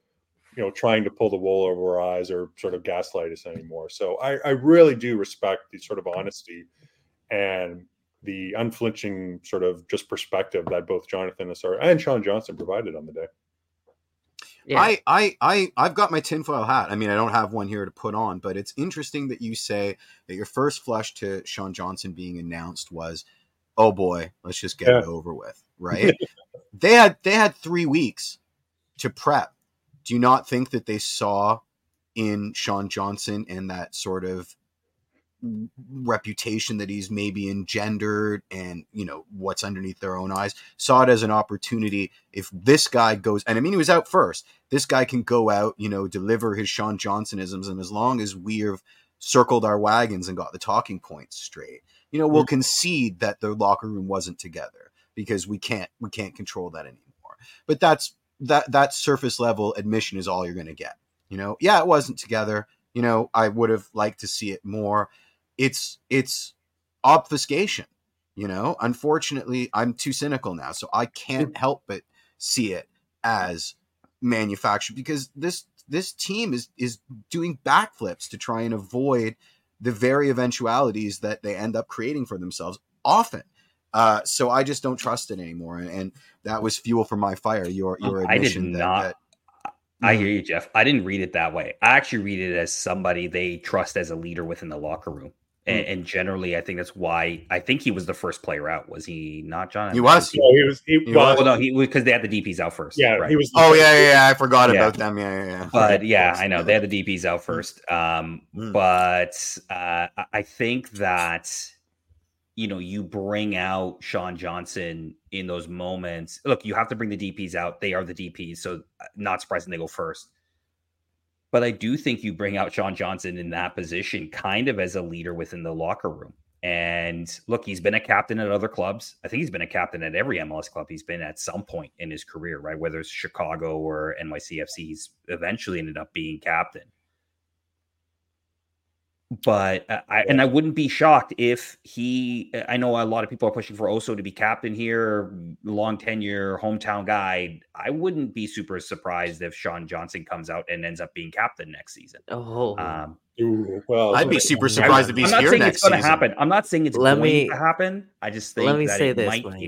Speaker 5: you know, trying to pull the wool over our eyes or sort of gaslight us anymore. So I, I really do respect the sort of honesty and the unflinching sort of just perspective that both Jonathan Osorio and Sean Johnson provided on the day.
Speaker 2: Yeah. I, I, I, I've got my tinfoil hat. I mean, I don't have one here to put on, but it's interesting that you say that your first flush to Sean Johnson being announced was oh boy, let's just get yeah. it over with, right? they had they had three weeks to prep. Do you not think that they saw in Sean Johnson and that sort of reputation that he's maybe engendered and you know what's underneath their own eyes saw it as an opportunity if this guy goes and i mean he was out first this guy can go out you know deliver his sean johnsonisms and as long as we've circled our wagons and got the talking points straight you know, we'll mm-hmm. concede that the locker room wasn't together because we can't we can't control that anymore. But that's that that surface level admission is all you're going to get. You know, yeah, it wasn't together. You know, I would have liked to see it more. It's it's obfuscation. You know, unfortunately, I'm too cynical now, so I can't help but see it as manufactured because this this team is is doing backflips to try and avoid the very eventualities that they end up creating for themselves often. Uh, so I just don't trust it anymore, and, and that was fuel for my fire. Your your admission
Speaker 3: I did
Speaker 2: that,
Speaker 3: not.
Speaker 2: That,
Speaker 3: I hear you, Jeff. I didn't read it that way. I actually read it as somebody they trust as a leader within the locker room. And, and, generally, I think that's why I think he was the first player out. Was he not, John?
Speaker 2: He was.
Speaker 5: He, he was. He,
Speaker 3: he was. Well, no, he because they had the DPS out first.
Speaker 5: Yeah,
Speaker 3: right?
Speaker 5: he was.
Speaker 2: Oh yeah, yeah, yeah, I forgot yeah. about them. Yeah, yeah, yeah.
Speaker 3: But yeah, I know they had the DPS out first. Um, mm. but uh, I think that you know you bring out Sean Johnson in those moments. Look, you have to bring the DPS out. They are the DPS, so uh, not surprising they go first But I do think you bring out Sean Johnson in that position, kind of as a leader within the locker room. And look, he's been a captain at other clubs. I think he's been a captain at every MLS club he's been at some point in his career, right? Whether it's Chicago or NYCFC, he's eventually ended up being captain. But uh, I and I wouldn't be shocked if he. I know a lot of people are pushing for Oso to be captain here, long tenure, hometown guy. I wouldn't be super surprised if Sean Johnson comes out and ends up being captain next season.
Speaker 4: Oh,
Speaker 3: Um,
Speaker 5: Ooh, well,
Speaker 2: I'd be super surprised if
Speaker 3: I'm
Speaker 2: he's
Speaker 3: not
Speaker 2: here
Speaker 3: saying
Speaker 2: next
Speaker 3: it's going to
Speaker 2: season.
Speaker 3: happen. I'm not saying it's
Speaker 4: Let
Speaker 3: going
Speaker 4: me-
Speaker 3: to happen. I just think
Speaker 4: let me
Speaker 3: that
Speaker 4: say
Speaker 3: it
Speaker 4: this,
Speaker 3: might
Speaker 4: Mike.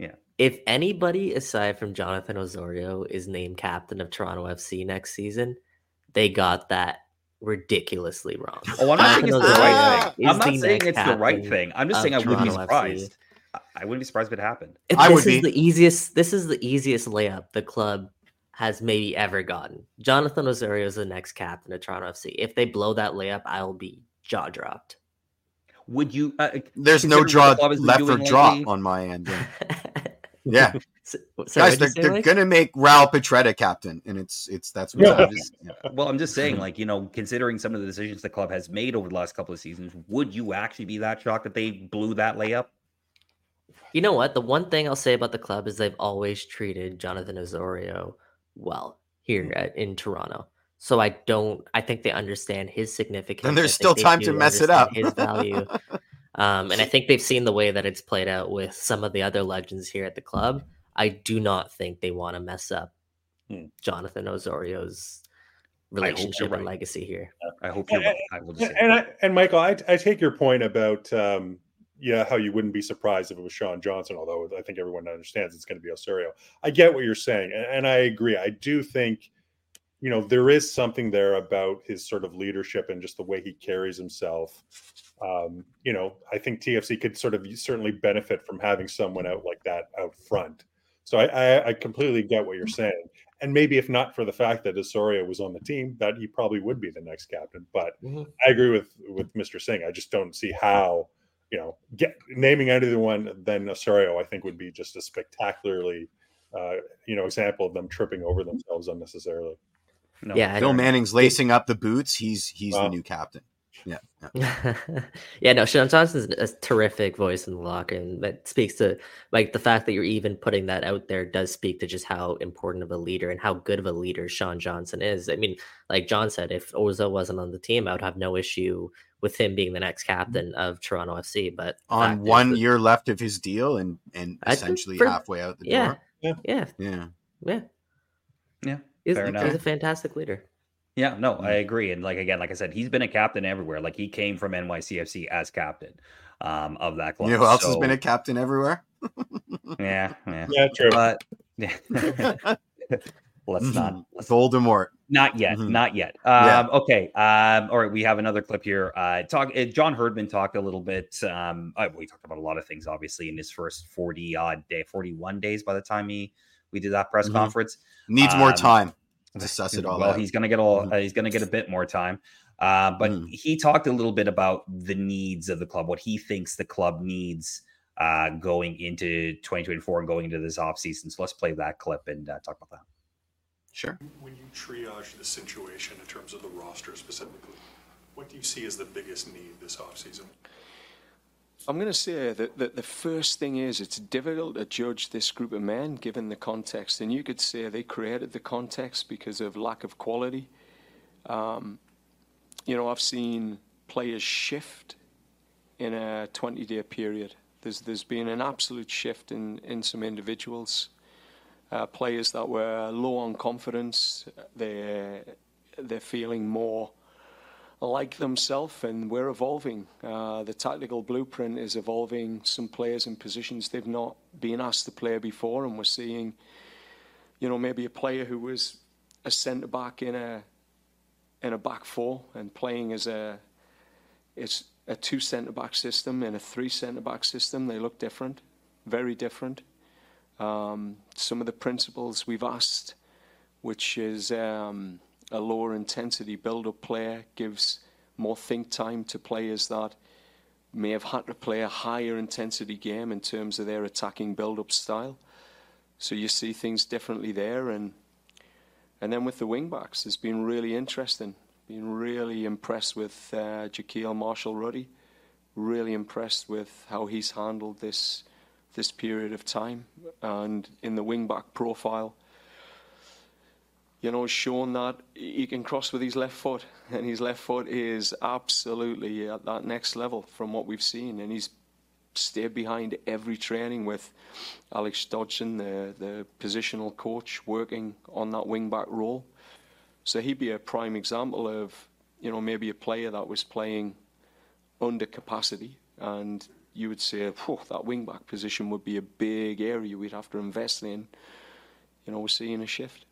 Speaker 3: be.
Speaker 4: if anybody aside from Jonathan Osorio is named captain of Toronto FC next season, they got that ridiculously wrong.
Speaker 3: Oh, I'm not saying it's the right thing. I'm not saying it's the right thing. I'm just saying I wouldn't be surprised. I- I wouldn't be surprised if it happened.
Speaker 4: If
Speaker 2: I
Speaker 4: this
Speaker 2: would
Speaker 4: is
Speaker 2: be.
Speaker 4: the easiest. This is the easiest layup the club has maybe ever gotten. Jonathan Osorio is the next captain of Toronto FC. If they blow that layup, I'll be jaw dropped.
Speaker 3: Would you? Uh,
Speaker 2: There's no
Speaker 3: considering what
Speaker 2: draw
Speaker 3: the club has been
Speaker 2: left
Speaker 3: or
Speaker 2: drop on my end. Yeah, yeah.
Speaker 4: So- sorry,
Speaker 2: guys, they're, they're
Speaker 4: Mike?
Speaker 2: gonna make Raoul Petretta captain, and it's it's that's what
Speaker 5: Yeah.
Speaker 2: it is. Yeah.
Speaker 3: Well, I'm just saying, like you know, considering some of the decisions the club has made over the last couple of seasons, would you actually be that shocked that they blew that layup?
Speaker 4: You know what? The one thing I'll say about the club is they've always treated Jonathan Osorio well here
Speaker 2: Hmm.
Speaker 4: at, in Toronto. So I don't. I think they understand his significance. And
Speaker 2: there's still time to mess it up.
Speaker 4: His value, um, and I think they've seen the way that it's played out with some of the other legends here at the club. I do not think they want to mess up
Speaker 3: Hmm.
Speaker 4: Jonathan Osorio's
Speaker 3: hope you're
Speaker 4: relationship and
Speaker 3: right.
Speaker 4: legacy here.
Speaker 3: I hope you're right. I will just.
Speaker 5: And, I, and Michael, I, I take your point about um, yeah, how you wouldn't be surprised if it was Sean Johnson, although I think everyone understands it's going to be Osorio. I get what you're saying, and, and I agree. I do think, you know, there is something there about his sort of leadership and just the way he carries himself. Um, you know, I think TFC could sort of certainly benefit from having someone out like that out front. So I, I, I completely get what you're saying. And maybe if not for the fact that Osorio was on the team, that he probably would be the next captain. But
Speaker 4: Mhm.
Speaker 5: I agree with with Mr. Singh. I just don't see how, you know, get naming either one than Osorio. I think would be just a spectacularly, uh, you know, example of them tripping over themselves unnecessarily.
Speaker 3: No.
Speaker 4: Yeah,
Speaker 2: Bill. Manning's lacing up the boots. He's he's
Speaker 5: Wow.
Speaker 2: the new captain. Yeah, yeah.
Speaker 4: yeah, no, Sean Johnson's a terrific voice in the locker, and that speaks to like the fact that you're even putting that out there does speak to just how important of a leader and how good of a leader Sean Johnson is. I mean, like John said, if Oso wasn't on the team, I would have no issue with him being the next mm-hmm. captain of Toronto FC. But
Speaker 2: On
Speaker 4: fact is
Speaker 2: one
Speaker 4: that-
Speaker 2: year left of his deal, and and
Speaker 4: I think
Speaker 2: essentially
Speaker 4: for-
Speaker 2: halfway out the
Speaker 4: yeah,
Speaker 2: door.
Speaker 4: yeah,
Speaker 2: Yeah,
Speaker 4: yeah,
Speaker 3: Yeah,
Speaker 4: he's,
Speaker 3: fair
Speaker 4: he's
Speaker 3: enough.
Speaker 4: a fantastic leader.
Speaker 3: Yeah, no, I
Speaker 2: Mm.
Speaker 3: agree. And like again, like I said, he's been a captain everywhere. Like he came from NYCFC as captain um, of that club.
Speaker 2: you know who else has been a captain everywhere?
Speaker 3: yeah, yeah.
Speaker 5: Yeah, true.
Speaker 3: But yeah. let's not let's
Speaker 2: Voldemort.
Speaker 3: not yet,
Speaker 2: Mhm.
Speaker 3: not yet.
Speaker 2: Yeah.
Speaker 3: Um, okay. Um, all right, we have another clip here. Uh, talk. Uh, John Herdman talked a little bit. Um, uh, we talked about a lot of things, obviously, in his first forty odd day, forty one days by the time he we did that press
Speaker 2: Mhm.
Speaker 3: conference.
Speaker 2: Needs more
Speaker 3: Um,
Speaker 2: time to suss it all
Speaker 3: well,
Speaker 2: out.
Speaker 3: he's going to get all.
Speaker 2: Mhm.
Speaker 3: Uh, he's going to get a bit more time. Uh, but
Speaker 2: Mm.
Speaker 3: he talked a little bit about the needs of the club, what he thinks the club needs uh, going into 2024 and going into this offseason. So let's play that clip and uh, talk about that.
Speaker 2: Sure.
Speaker 7: When you triage the situation in terms of the roster specifically, what do you see as the biggest need this offseason?
Speaker 8: I'm going to say that, that the first thing is it's difficult to judge this group of men given the context. And you could say they created the context because of lack of quality. Um, you know, I've seen players shift in a 20 day period. There's, there's been an absolute shift in, in some individuals. Uh, players that were low on confidence, they're, they're feeling more like themselves, and we're evolving. Uh, the tactical blueprint is evolving some players in positions they've not been asked to play before, and we're seeing, you know, maybe a player who was a centre back in a in a back four and playing as a it's a two centre back system and a three centre back system. They look different, very different. Um, some of the principles we've asked, which is um, a lower intensity build up player, gives more think time to players that may have had to play a higher intensity game in terms of their attacking build up style. So you see things differently there. And And then with the wing backs, it's been really interesting. Been really impressed with uh, Jahkeele Marshall-Rutty. Really impressed with how he's handled this this period of time and in the wing back profile. You know, shown that he can cross with his left foot, and his left foot is absolutely at that next level from what we've seen. And he's stayed behind every training with Alex Dodson, the, the positional coach, working on that wing back role. So he'd be a prime example of, you know, maybe a player that was playing under capacity and you would say, that wing back position would be a big area we'd have to invest in. You know, we're seeing a shift.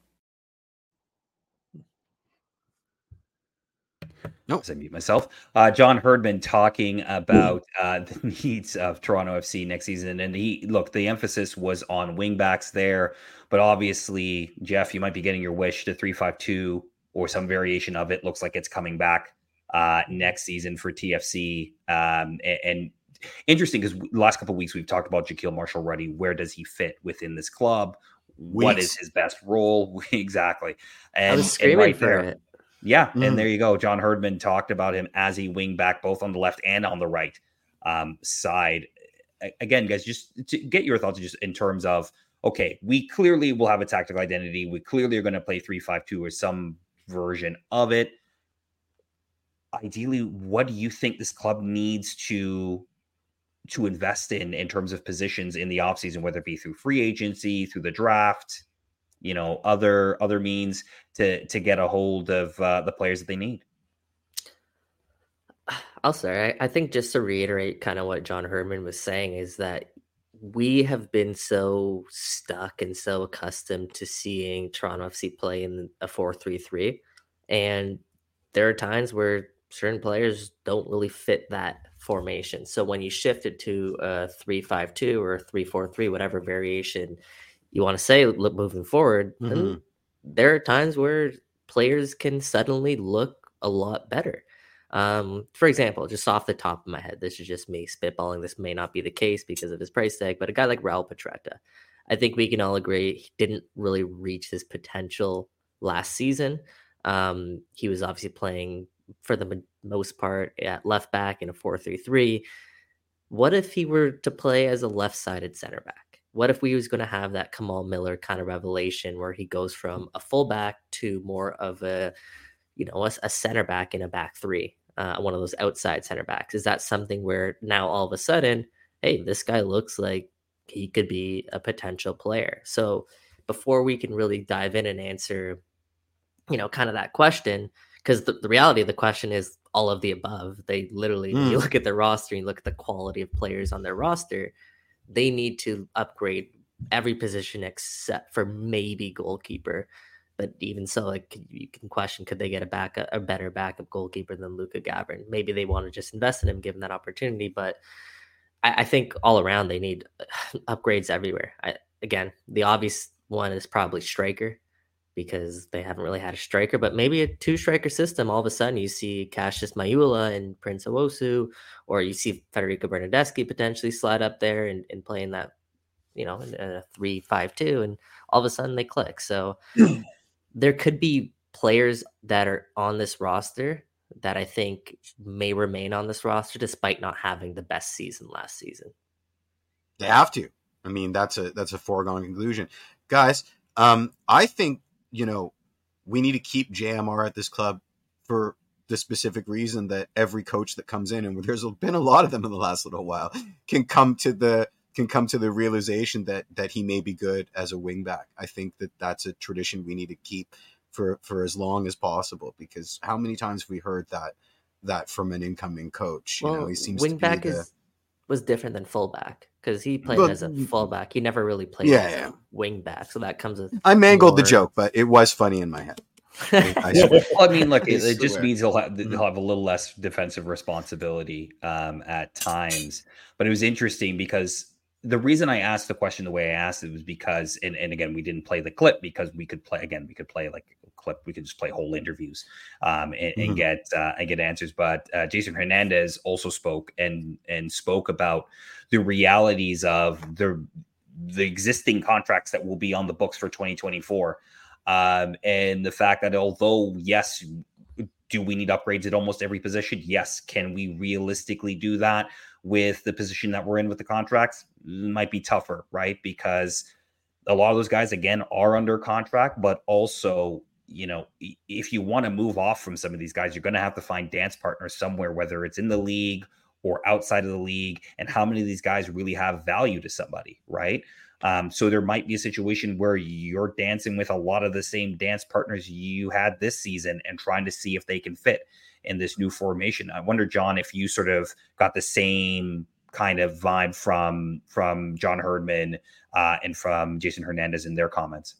Speaker 3: No, I mute myself. Uh, John Herdman talking about uh, the needs of Toronto FC next season, and he look. The emphasis was on wingbacks there, but obviously, Jeff, you might be getting your wish to three five two or some variation of it. Looks like it's coming back uh, next season for TFC. Um, and, and, interesting because last couple weeks we've talked about Jahkeele Marshall-Rutty. Where does he fit within this club? Weeks. What is his best role? exactly.
Speaker 4: And, I was screaming right for there, it.
Speaker 3: Yeah, mm. and there you go. John Herdman talked about him as a wing back, both on the left and on the right um, side. Again, guys, just to get your thoughts just in terms of okay, we clearly will have a tactical identity. We clearly are going to play three five two or some version of it. Ideally, what do you think this club needs to to invest in in terms of positions in the offseason, whether it be through free agency, through the draft, you know, other other means to to get a hold of uh, the players that they need.
Speaker 4: Say, I, I think just to reiterate kind of what John Herdman was saying is that we have been so stuck and so accustomed to seeing Toronto FC play in a 4 3 3. And there are times where certain players don't really fit that formation. So when you shift it to a 3 5 2 or 3 4 3, whatever variation you want to say moving forward, mm-hmm. there are times where players can suddenly look a lot better. Um, for example, just off the top of my head, this is just me spitballing. This may not be the case because of his price tag, but a guy like Raoul Petretta, I think we can all agree he didn't really reach his potential last season. Um, he was obviously playing for the most part at left back in a 4 3 3. What if he were to play as a left sided center back? What if we was going to have that Kamal Miller kind of revelation where he goes from a fullback to more of a, you know, a, a center back in a back three, uh, one of those outside center backs? Is that something where now all of a sudden, hey, this guy looks like he could be a potential player? So before we can really dive in and answer, you know, kind of that question, because the, the reality of the question is all of the above. They literally, mm. you look at the roster, and you look at the quality of players on their roster they need to upgrade every position except for maybe goalkeeper. But even so, like you can question, could they get a back a better backup goalkeeper than Luka Gavran? Maybe they want to just invest in him, give him that opportunity. But I, I think all around they need upgrades everywhere. I, again, the obvious one is probably striker because they haven't really had a striker, but maybe a two striker system. All of a sudden, you see Cassius Mailula and Prince Owusu, or you see Federico Bernardeschi potentially slide up there and, and play in that, you know, in a three five two, and all of a sudden they click. So there could be players that are on this roster that I think may remain on this roster despite not having the best season last season.
Speaker 2: They have to. I mean, that's a that's a foregone conclusion, guys. Um, I think you know, we need to keep JMR at this club for the specific reason that every coach that comes in, and there's been a lot of them in the last little while, can come to the can come to the realization that that he may be good as a wingback. I think that that's a tradition we need to keep for for as long as possible because how many times have we heard that that from an incoming coach?
Speaker 4: You well, know, he seems wingback to be the, is was different than fullback because he played but, as a fullback. He never really played yeah, as yeah. a wing back, so that comes with.
Speaker 2: I mangled more... the joke, but it was funny in my head.
Speaker 3: I, well, I mean, look, it, it just means he'll have, he'll have a little less defensive responsibility um, at times. But it was interesting because the reason I asked the question the way I asked it was because, and, and again, we didn't play the clip because we could play again, we could play like clip. We could just play whole interviews um, and, mm-hmm. and, get uh, and get answers. But uh, Jason Hernandez also spoke and and spoke about the realities of the the existing contracts that will be on the books for 2024. Um, and the fact that although, yes, do we need upgrades at almost every position? Yes. Can we realistically do that with the position that we're in with the contracts? Might be tougher, right? Because a lot of those guys, again, are under contract, but also, you know, if you want to move off from some of these guys, you're going to have to find dance partners somewhere, whether it's in the league or outside of the league. And how many of these guys really have value to somebody, right? Um, so there might be a situation where you're dancing with a lot of the same dance partners you had this season and trying to see if they can fit in this new formation. I wonder, John, if you sort of got the same kind of vibe from from John Herdman uh, and from Jason Hernandez in their comments.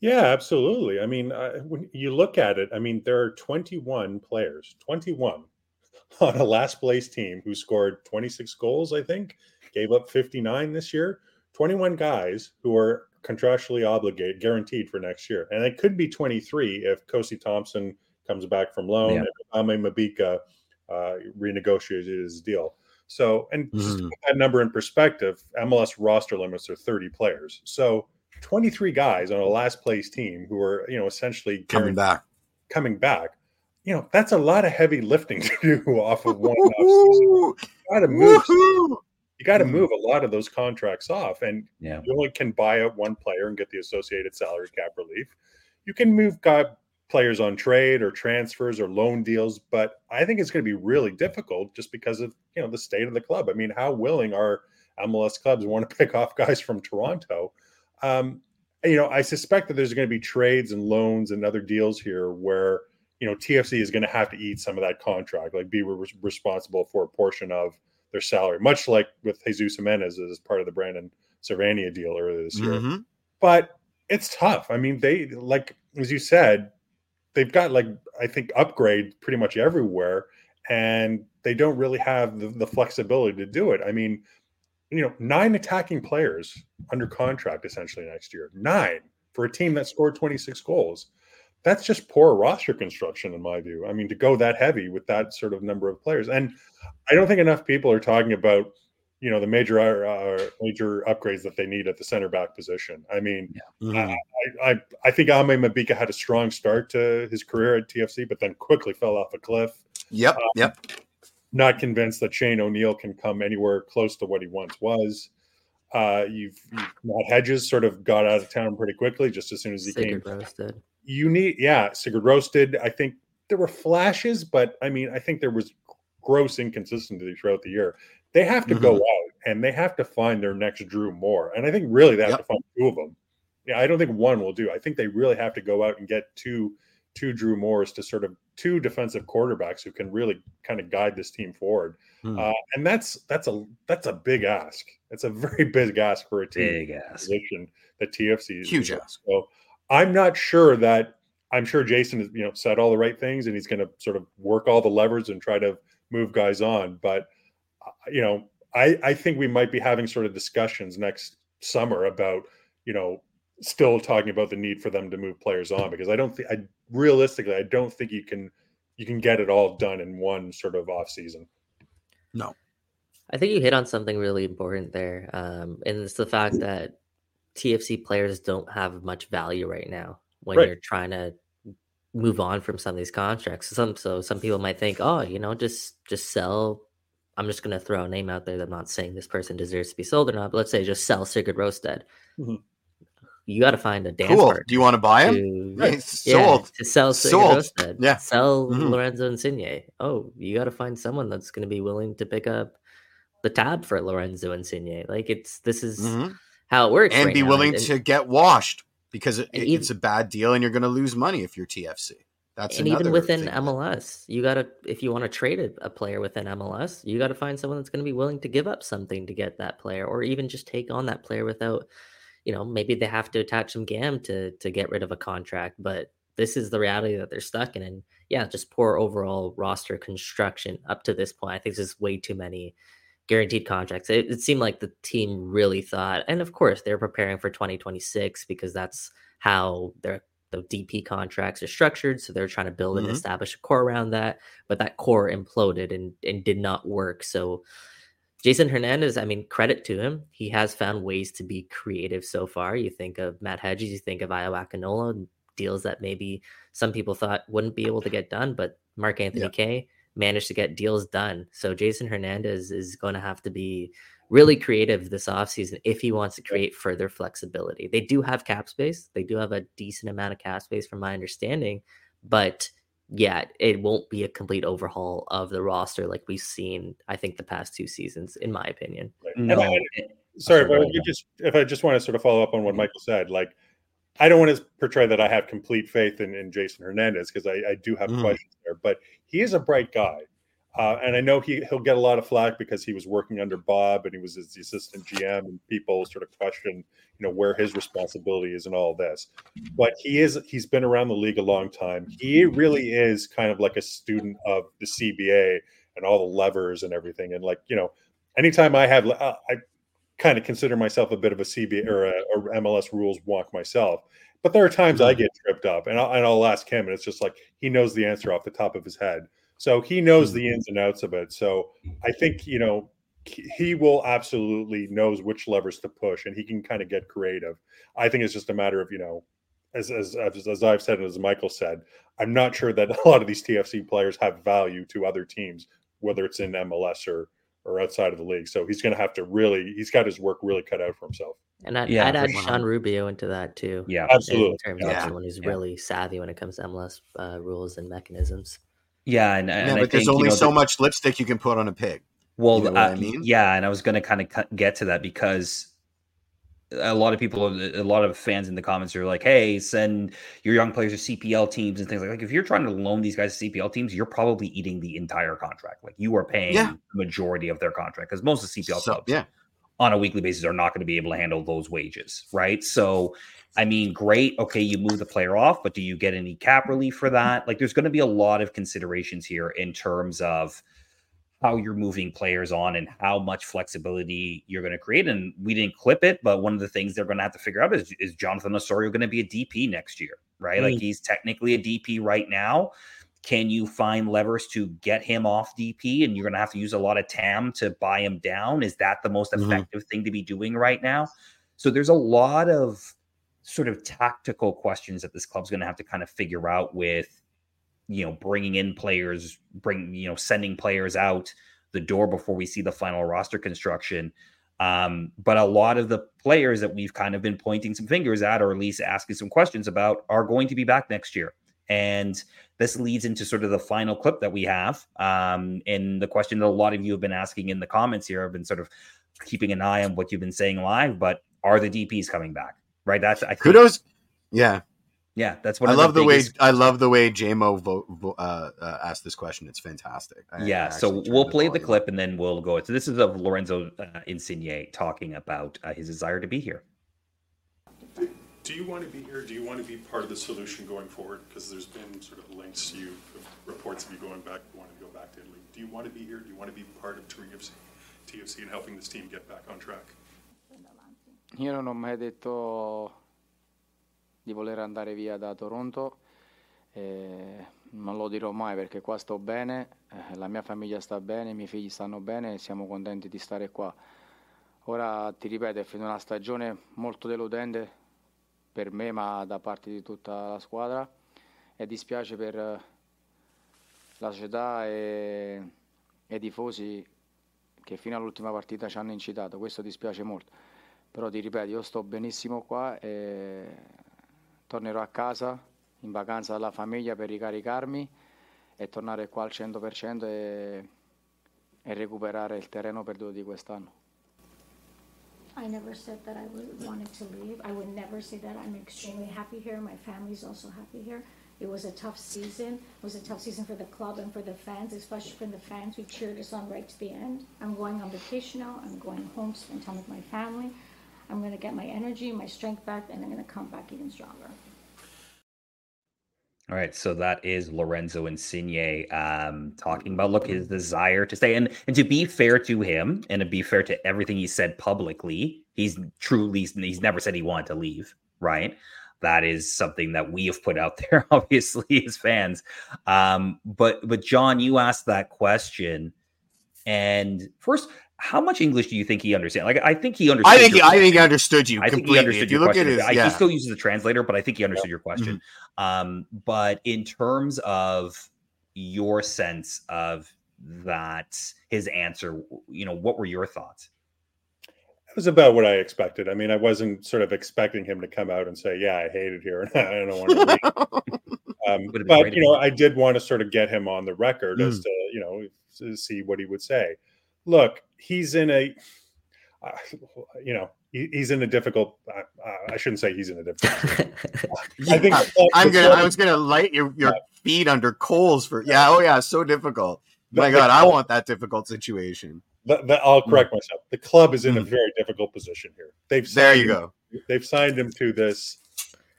Speaker 5: Yeah, absolutely. I mean, uh, when you look at it, I mean, there are 21 players, 21 on a last place team who scored 26 goals, I think, gave up 59 this year. 21 guys who are contractually obligated, guaranteed for next year. And it could be 23 if Kosi Thompson comes back from loan yeah. and Aimé Mabika uh, renegotiated his deal. So, and mm-hmm. just put that number in perspective, MLS roster limits are 30 players. So, 23 guys on a last place team who are, you know, essentially
Speaker 2: coming back.
Speaker 5: Coming back. You know, that's a lot of heavy lifting to do off of one You got to move. You got to hmm. move a lot of those contracts off, and
Speaker 3: yeah.
Speaker 5: you only can buy out one player and get the associated salary cap relief. You can move guy, players on trade or transfers or loan deals, but I think it's going to be really difficult just because of you know the state of the club. I mean, how willing are MLS clubs want to pick off guys from Toronto? Um, you know, I suspect that there's going to be trades and loans and other deals here where you know TFC is going to have to eat some of that contract, like be re- responsible for a portion of their salary, much like with Jesus Jimenez as part of the Brandon Servania deal earlier this year. Mm-hmm. But it's tough. I mean, they like as you said, they've got like I think upgrade pretty much everywhere, and they don't really have the, the flexibility to do it. I mean, you know, nine attacking players under contract essentially next year. Nine for a team that scored 26 goals. That's just poor roster construction, in my view. I mean, to go that heavy with that sort of number of players, and I don't think enough people are talking about you know the major uh, major upgrades that they need at the center back position. I mean, yeah. mm-hmm. I, I, I think Aimé Mabika had a strong start to his career at TFC, but then quickly fell off a cliff.
Speaker 2: Yep, um, yep.
Speaker 5: Not convinced that Shane O'Neill can come anywhere close to what he once was. Uh, you've, you've Matt Hedges sort of got out of town pretty quickly, just as soon as he Sigurd came. Roasted. You need, yeah, Sigurd Rosted. I think there were flashes, but I mean, I think there was gross inconsistency throughout the year. They have to mm-hmm. go out and they have to find their next Drew Moor, And I think really they have yep. to find two of them. Yeah, I don't think one will do. I think they really have to go out and get two two Drew Moors to sort of two defensive quarterbacks who can really kind of guide this team forward. Hmm. Uh, and that's that's a that's a big ask. It's a very big ask for a team
Speaker 3: big ask.
Speaker 5: position that TFC is
Speaker 2: huge ask.
Speaker 5: So I'm not sure that I'm sure Jason has you know said all the right things and he's going to sort of work all the levers and try to move guys on. But uh, you know, I I think we might be having sort of discussions next summer about you know still talking about the need for them to move players on because I don't think I realistically I don't think you can you can get it all done in one sort of off season.
Speaker 2: No.
Speaker 4: I think you hit on something really important there. Um, and it's the fact that TFC players don't have much value right now when right. you're trying to move on from some of these contracts. Some so some people might think, oh, you know, just just sell. I'm just going to throw a name out there. I'm not saying this person deserves to be sold or not, but let's say just sell Sigurd Rosted. Mm-hmm. You got to find a dance.
Speaker 2: Cool. Do you want to buy him? To,
Speaker 4: right. yeah, sold. To sell sold. Yeah. Sell mm-hmm. Lorenzo Insigne. Oh, you got to find someone that's going to be willing to pick up the tab for Lorenzo Insigne. Like it's this is mm-hmm. how it works,
Speaker 2: and
Speaker 4: right
Speaker 2: be
Speaker 4: now.
Speaker 2: willing
Speaker 4: and,
Speaker 2: to get washed because it, even, it's a bad deal and you're going to lose money if you're TFC. That's
Speaker 4: and even within MLS, you got to if you want to trade a, a, player within MLS, you got to find someone that's going to be willing to give up something to get that player, or even just take on that player without, you know, maybe they have to attach some GAM to to get rid of a contract, but this is the reality that they're stuck in, and yeah, just poor overall roster construction up to this point. I think there's way too many guaranteed contracts. It, it, seemed like the team really thought, and of course they're preparing for 2026 because that's how their the DP contracts are structured. So they're trying to build mm-hmm. and establish a core around that, but that core imploded and and did not work. So Jason Hernandez, I mean, credit to him. He has found ways to be creative so far. You think of Matt Hedges, you think of Ayo Akinola, deals that maybe some people thought wouldn't be able to get done, but Mark Anthony yeah. Kaye managed to get deals done. So Jason Hernandez is going to have to be really creative this offseason if he wants to create further flexibility. They do have cap space. They do have a decent amount of cap space from my understanding, but yeah, it won't be a complete overhaul of the roster like we've seen, I think, the past two seasons, in my opinion.
Speaker 5: No. I, sorry, but you just if I just want to sort of follow up on what Michael said, like I don't want to portray that I have complete faith in, in Jason Hernandez because I, I, do have mm. questions there, but he is a bright guy. Uh, and I know he he'll get a lot of flack because he was working under Bob and he was his assistant GM, and people sort of question, you know, where his responsibility is in all this. But he is he's been around the league a long time. He really is kind of like a student of the CBA and all the levers and everything. And like you know, anytime I have, uh, I kind of consider myself a bit of a CBA or a, a MLS rules wonk myself. But there are times I mm-hmm. get tripped up, and I'll, and I'll ask him, and it's just like he knows the answer off the top of his head. So he knows the mm-hmm. ins and outs of it. So I think, you know, he will absolutely knows which levers to push and he can kind of get creative. I think it's just a matter of, you know, as, as, as I've said, and as Michael said, I'm not sure that a lot of these TFC players have value to other teams, whether it's in MLS or, or outside of the league. So he's going to have to really, he's got his work really cut out for himself.
Speaker 4: And I'd, yeah, I'd add Sean Rubio into that too.
Speaker 5: Yeah, absolutely. In
Speaker 4: terms yeah. of someone who's yeah. really savvy when it comes to MLS uh, rules and mechanisms.
Speaker 3: Yeah, and, and
Speaker 2: yeah, but
Speaker 3: I
Speaker 2: there's
Speaker 3: think,
Speaker 2: only
Speaker 3: you know,
Speaker 2: so the, much lipstick you can put on a pig.
Speaker 3: Well, you know uh, I mean, yeah, and I was going to kind of get to that because a lot of people, a lot of fans in the comments are like, "Hey, send your young players to CPL teams and things like. Like, if you're trying to loan these guys to CPL teams, you're probably eating the entire contract. Like, you are paying yeah. the majority of their contract because most of the CPL so, clubs,
Speaker 2: yeah.
Speaker 3: On a weekly basis, are not going to be able to handle those wages, right? So, I mean, great. Okay, you move the player off, but do you get any cap relief for that? Like, there's going to be a lot of considerations here in terms of how you're moving players on and how much flexibility you're going to create. And we didn't clip it, but one of the things they're going to have to figure out is is Jonathan Osorio going to be a DP next year, right? Mm. Like, he's technically a DP right now. Can you find levers to get him off DP? And you're going to have to use a lot of TAM to buy him down. Is that the most mm-hmm. effective mm-hmm. thing to be doing right now? So there's a lot of sort of tactical questions that this club's going to have to kind of figure out with you know bringing in players bring you know sending players out the door before we see the final roster construction um, but a lot of the players that we've kind of been pointing some fingers at or at least asking some questions about are going to be back next year and this leads into sort of the final clip that we have um, and the question that a lot of you have been asking in the comments here i've been sort of keeping an eye on what you've been saying live but are the dps coming back right? That's I think,
Speaker 2: kudos. Yeah,
Speaker 3: yeah, that's what
Speaker 2: I love the, way I love the way JMO vote, vo, uh, uh, asked this question. It's fantastic.
Speaker 3: I, yeah, I so we'll play the clip and then we'll go. So this is of Lorenzo uh, Insigne talking about uh, his desire to be here.
Speaker 7: Do you want to be here? Do you want to be part of the solution going forward? Because there's been sort of links to you, reports of you going back, wanting to go back to Italy. Do you want to be here? Do you want to be part of TFC, TFC and helping this team get back on track?
Speaker 9: Io non ho mai detto di voler andare via da Toronto, eh, non lo dirò mai perché qua sto bene, eh, la mia famiglia sta bene, i miei figli stanno bene siamo contenti di stare qua. Ora ti ripeto, è finita una stagione molto deludente per me ma da parte di tutta la squadra e dispiace per la società e, e i tifosi che fino all'ultima partita ci hanno incitato, questo dispiace molto. Però ti ripeto, io sto benissimo qua e tornerò a casa in vacanza dalla famiglia per ricaricarmi e tornare qua al 100% e, e recuperare il terreno perduto di quest'anno.
Speaker 10: I never said that I would, wanted to leave. I would never say that. I'm extremely happy here. My family's also happy here. It was a tough season. It was a tough season for the club and for the fans, especially for the fans who cheered us on right to the end. I'm going on vacation now. I'm going home to spend time with my family. I'm going to get my energy, my strength back, and I'm going to come back even stronger.
Speaker 3: All right, so that is Lorenzo Insigne um, talking about look his desire to stay, and and to be fair to him, and to be fair to everything he said publicly, he's truly he's never said he wanted to leave, right? That is something that we have put out there, obviously, as fans. Um, but but John, you asked that question, And first, how much English do you think he understands? Like, I think he understood.
Speaker 2: I think
Speaker 3: your
Speaker 2: I think he understood you
Speaker 3: I think he understood
Speaker 2: if
Speaker 3: your
Speaker 2: you look at
Speaker 3: question.
Speaker 2: his,
Speaker 3: I. He still uses a translator, but I think he understood your question. Um, but in terms of your sense of that, his answer, you know, what were your thoughts?
Speaker 5: It was about what I expected. I mean, I wasn't sort of expecting him to come out and say, "Yeah, I hate it here, and I don't want to." Leave. Um, but you know, I did want to sort of get him on the record as
Speaker 2: Mm.
Speaker 5: to you know to see what he would say. Look, he's in a, uh, you know, he, he's in a difficult. Uh, uh, I shouldn't say he's in a difficult. I think
Speaker 2: Yeah, I'm gonna. I was gonna light your, your feet under coals for. Yeah. Oh yeah. So difficult.
Speaker 5: the-
Speaker 2: My
Speaker 5: the
Speaker 2: God, I want that difficult situation.
Speaker 5: the- the- I'll correct myself. The club is in a
Speaker 2: Mm.
Speaker 5: very difficult position here. They've
Speaker 2: There
Speaker 5: signed
Speaker 2: you
Speaker 5: him-
Speaker 2: go.
Speaker 5: They've signed him to this,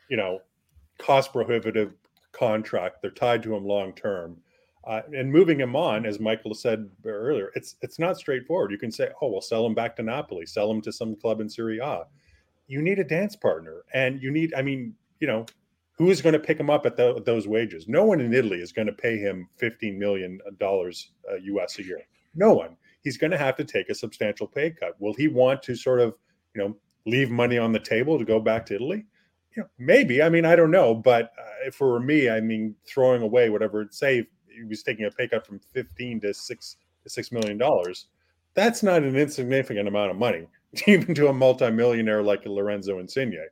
Speaker 5: you know, cost prohibitive contract. They're tied to him long term. Uh, and moving him on, as Michael said earlier, it's it's not straightforward. You can say, "Oh, well, sell him back to Napoli, sell him to some club in Serie A." You need a dance partner, and you need. I mean, you know, who is going to pick him up at tho- those wages? No one in Italy is going to pay him fifteen million dollars uh, US a year. No one. He's going to have to take a substantial pay cut. Will he want to sort of, you know, leave money on the table to go back to Italy? You know, maybe. I mean, I don't know, but uh, were me, I mean, throwing away whatever it say he was taking a pay cut from fifteen to six to six million dollars. That's not an insignificant amount of money, even to a multimillionaire like Lorenzo Insigne.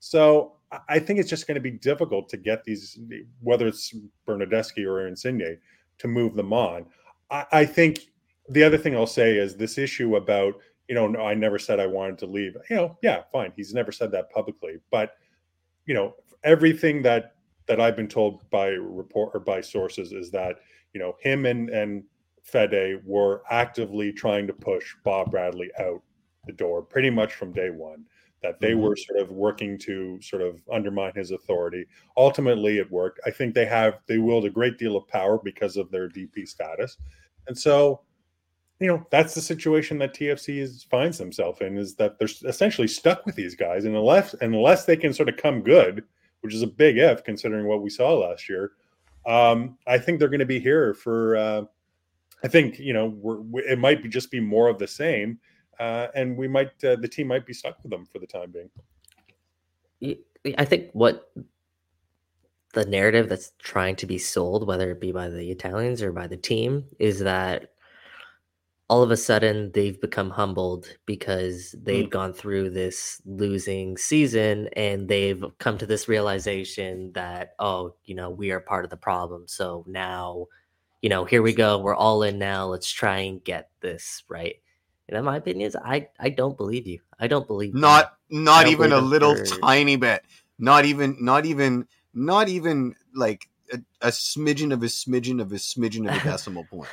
Speaker 5: So I- think it's just going to be difficult to get these, whether it's Bernardeschi or Insigne, to move them on. I, I think the other thing I'll say is this issue about, you know, no, I never said I wanted to leave. You know, yeah, fine. He's never said that publicly, but you know, everything that that I've been told by report or by sources is that you know him and and Fede were actively trying to push Bob Bradley out the door pretty much from day one. That they
Speaker 2: Mhm.
Speaker 5: were sort of working to sort of undermine his authority. Ultimately, it worked. I think they have they wield a great deal of power because of their DP status, and so you know that's the situation that TFC is finds themselves in is that they're essentially stuck with these guys, and unless unless they can sort of come good, which is a big if considering what we saw last year, um, I think they're going to be here for. Uh, I think you know we, it might be just be more of the same, uh, and we might uh, the team might be stuck with them for the time being.
Speaker 4: I think what the narrative that's trying to be sold, whether it be by the Italians or by the team, is that all of a sudden they've become humbled because they've mm. gone through this losing season and they've come to this realization that, oh, you know, we are part of the problem. So now, you know, here we go. We're all in now. Let's try and get this right. And in my opinion, is I, I don't believe you. I don't believe.
Speaker 2: Not not even a little tiny bit. Not even not even not even like a, a smidgen of a smidgen of a smidgen of a decimal point.